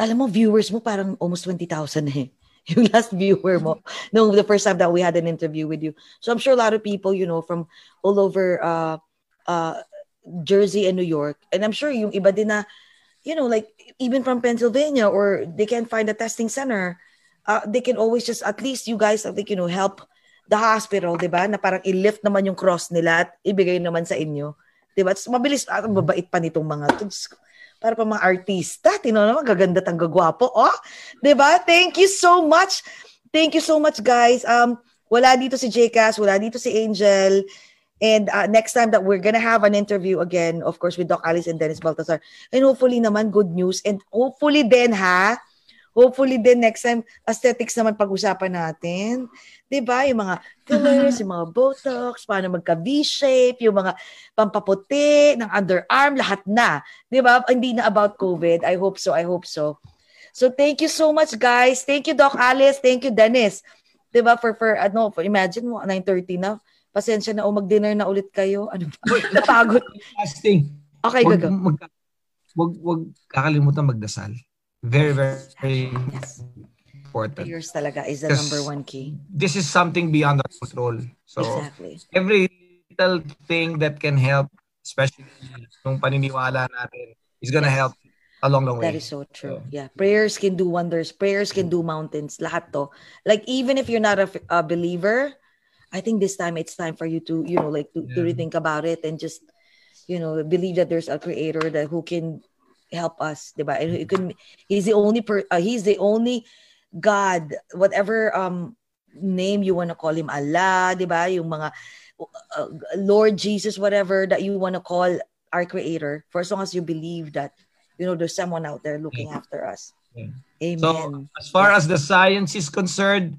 alam mo, viewers mo parang almost 20,000 eh. Yung last viewer mo. No, the first time that we had an interview with you. So I'm sure a lot of people, you know, from all over uh, uh, Jersey and New York. And I'm sure yung iba din na, you know, like even from Pennsylvania or they can find a testing center. Uh, they can always just, at least you guys, I think, you know, help the hospital, 'di ba? Na parang i-lift naman yung cross nila at ibigay naman sa inyo. 'Di ba? Mabilis at mabait pa nitong mga. Para pa mga artista, tino naman gaganda tang gagwapo. Oh, ba? Thank you so much. Thank you so much, guys. Um wala dito si JCas, wala dito si Angel. And uh, next time that we're gonna have an interview again, of course, with Doc Alice and Dennis Baltasar. And hopefully naman, good news. And hopefully then, ha, hopefully then next time, aesthetics naman pag-usapan natin. 'di ba? Yung mga fillers, yung mga botox, paano magka V-shape, yung mga pampaputi ng underarm, lahat na. 'Di ba? Hindi na about COVID. I hope so. I hope so. So thank you so much guys. Thank you Doc Alice, thank you Dennis. 'Di ba for for ano, for, imagine mo 9:30 na. Pasensya na o mag-dinner na ulit kayo. Ano ba? Napagod. Fasting. Okay, wag, gaga. Mag, wag, wag kakalimutan magdasal. Very, very, very yes important. Prayers talaga is the number one key. This is something beyond our control. So exactly. every little thing that can help, especially yung paniniwala natin, is gonna yes. help along the way. That is so true. So, yeah. Prayers can do wonders. Prayers can do mountains. Lahat to. Like even if you're not a, a believer, I think this time it's time for you to, you know, like to, yeah. to rethink about it and just, you know, believe that there's a creator that who can help us, diba? And he can, he's the only per, uh, he's the only God, whatever um name you want to call him, Allah, 'di ba? Yung mga uh, Lord Jesus, whatever that you want to call our creator, for as long as you believe that you know there's someone out there looking yeah. after us. Yeah. Amen. So, as far as the science is concerned,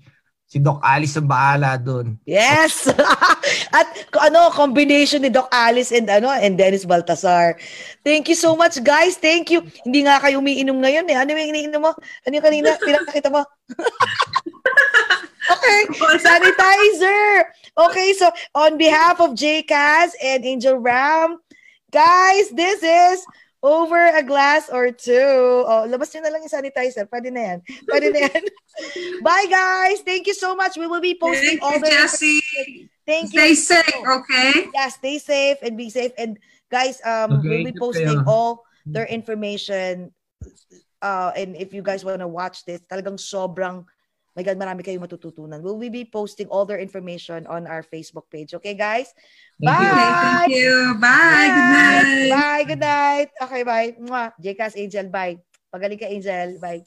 Si Doc Alice ang bahala doon. Yes! At ano, combination ni Doc Alice and ano and Dennis Baltasar. Thank you so much, guys. Thank you. Hindi nga kayo umiinom ngayon eh. Ano yung iniinom mo? Ano yung kanina? Pinakita mo? okay. Sanitizer. Okay, so on behalf of JCAS and Angel Ram, guys, this is over a glass or two. Oh, labas nyo na lang yung sanitizer. Pwede na yan. Pwede na yan. Bye, guys. Thank you so much. We will be posting Thank all the... Jessie. Thank you. Stay safe, okay? Yeah, stay safe and be safe. And guys, um, okay, we'll be posting all their information. Uh, and if you guys want to watch this, talagang sobrang my God, marami kayong matututunan. We'll be posting all their information on our Facebook page. Okay, guys? Bye! Thank you. Bye. Good night. Bye. Good night. Okay, bye. Mwah. JCast Angel, bye. Pagaling ka, Angel. Bye.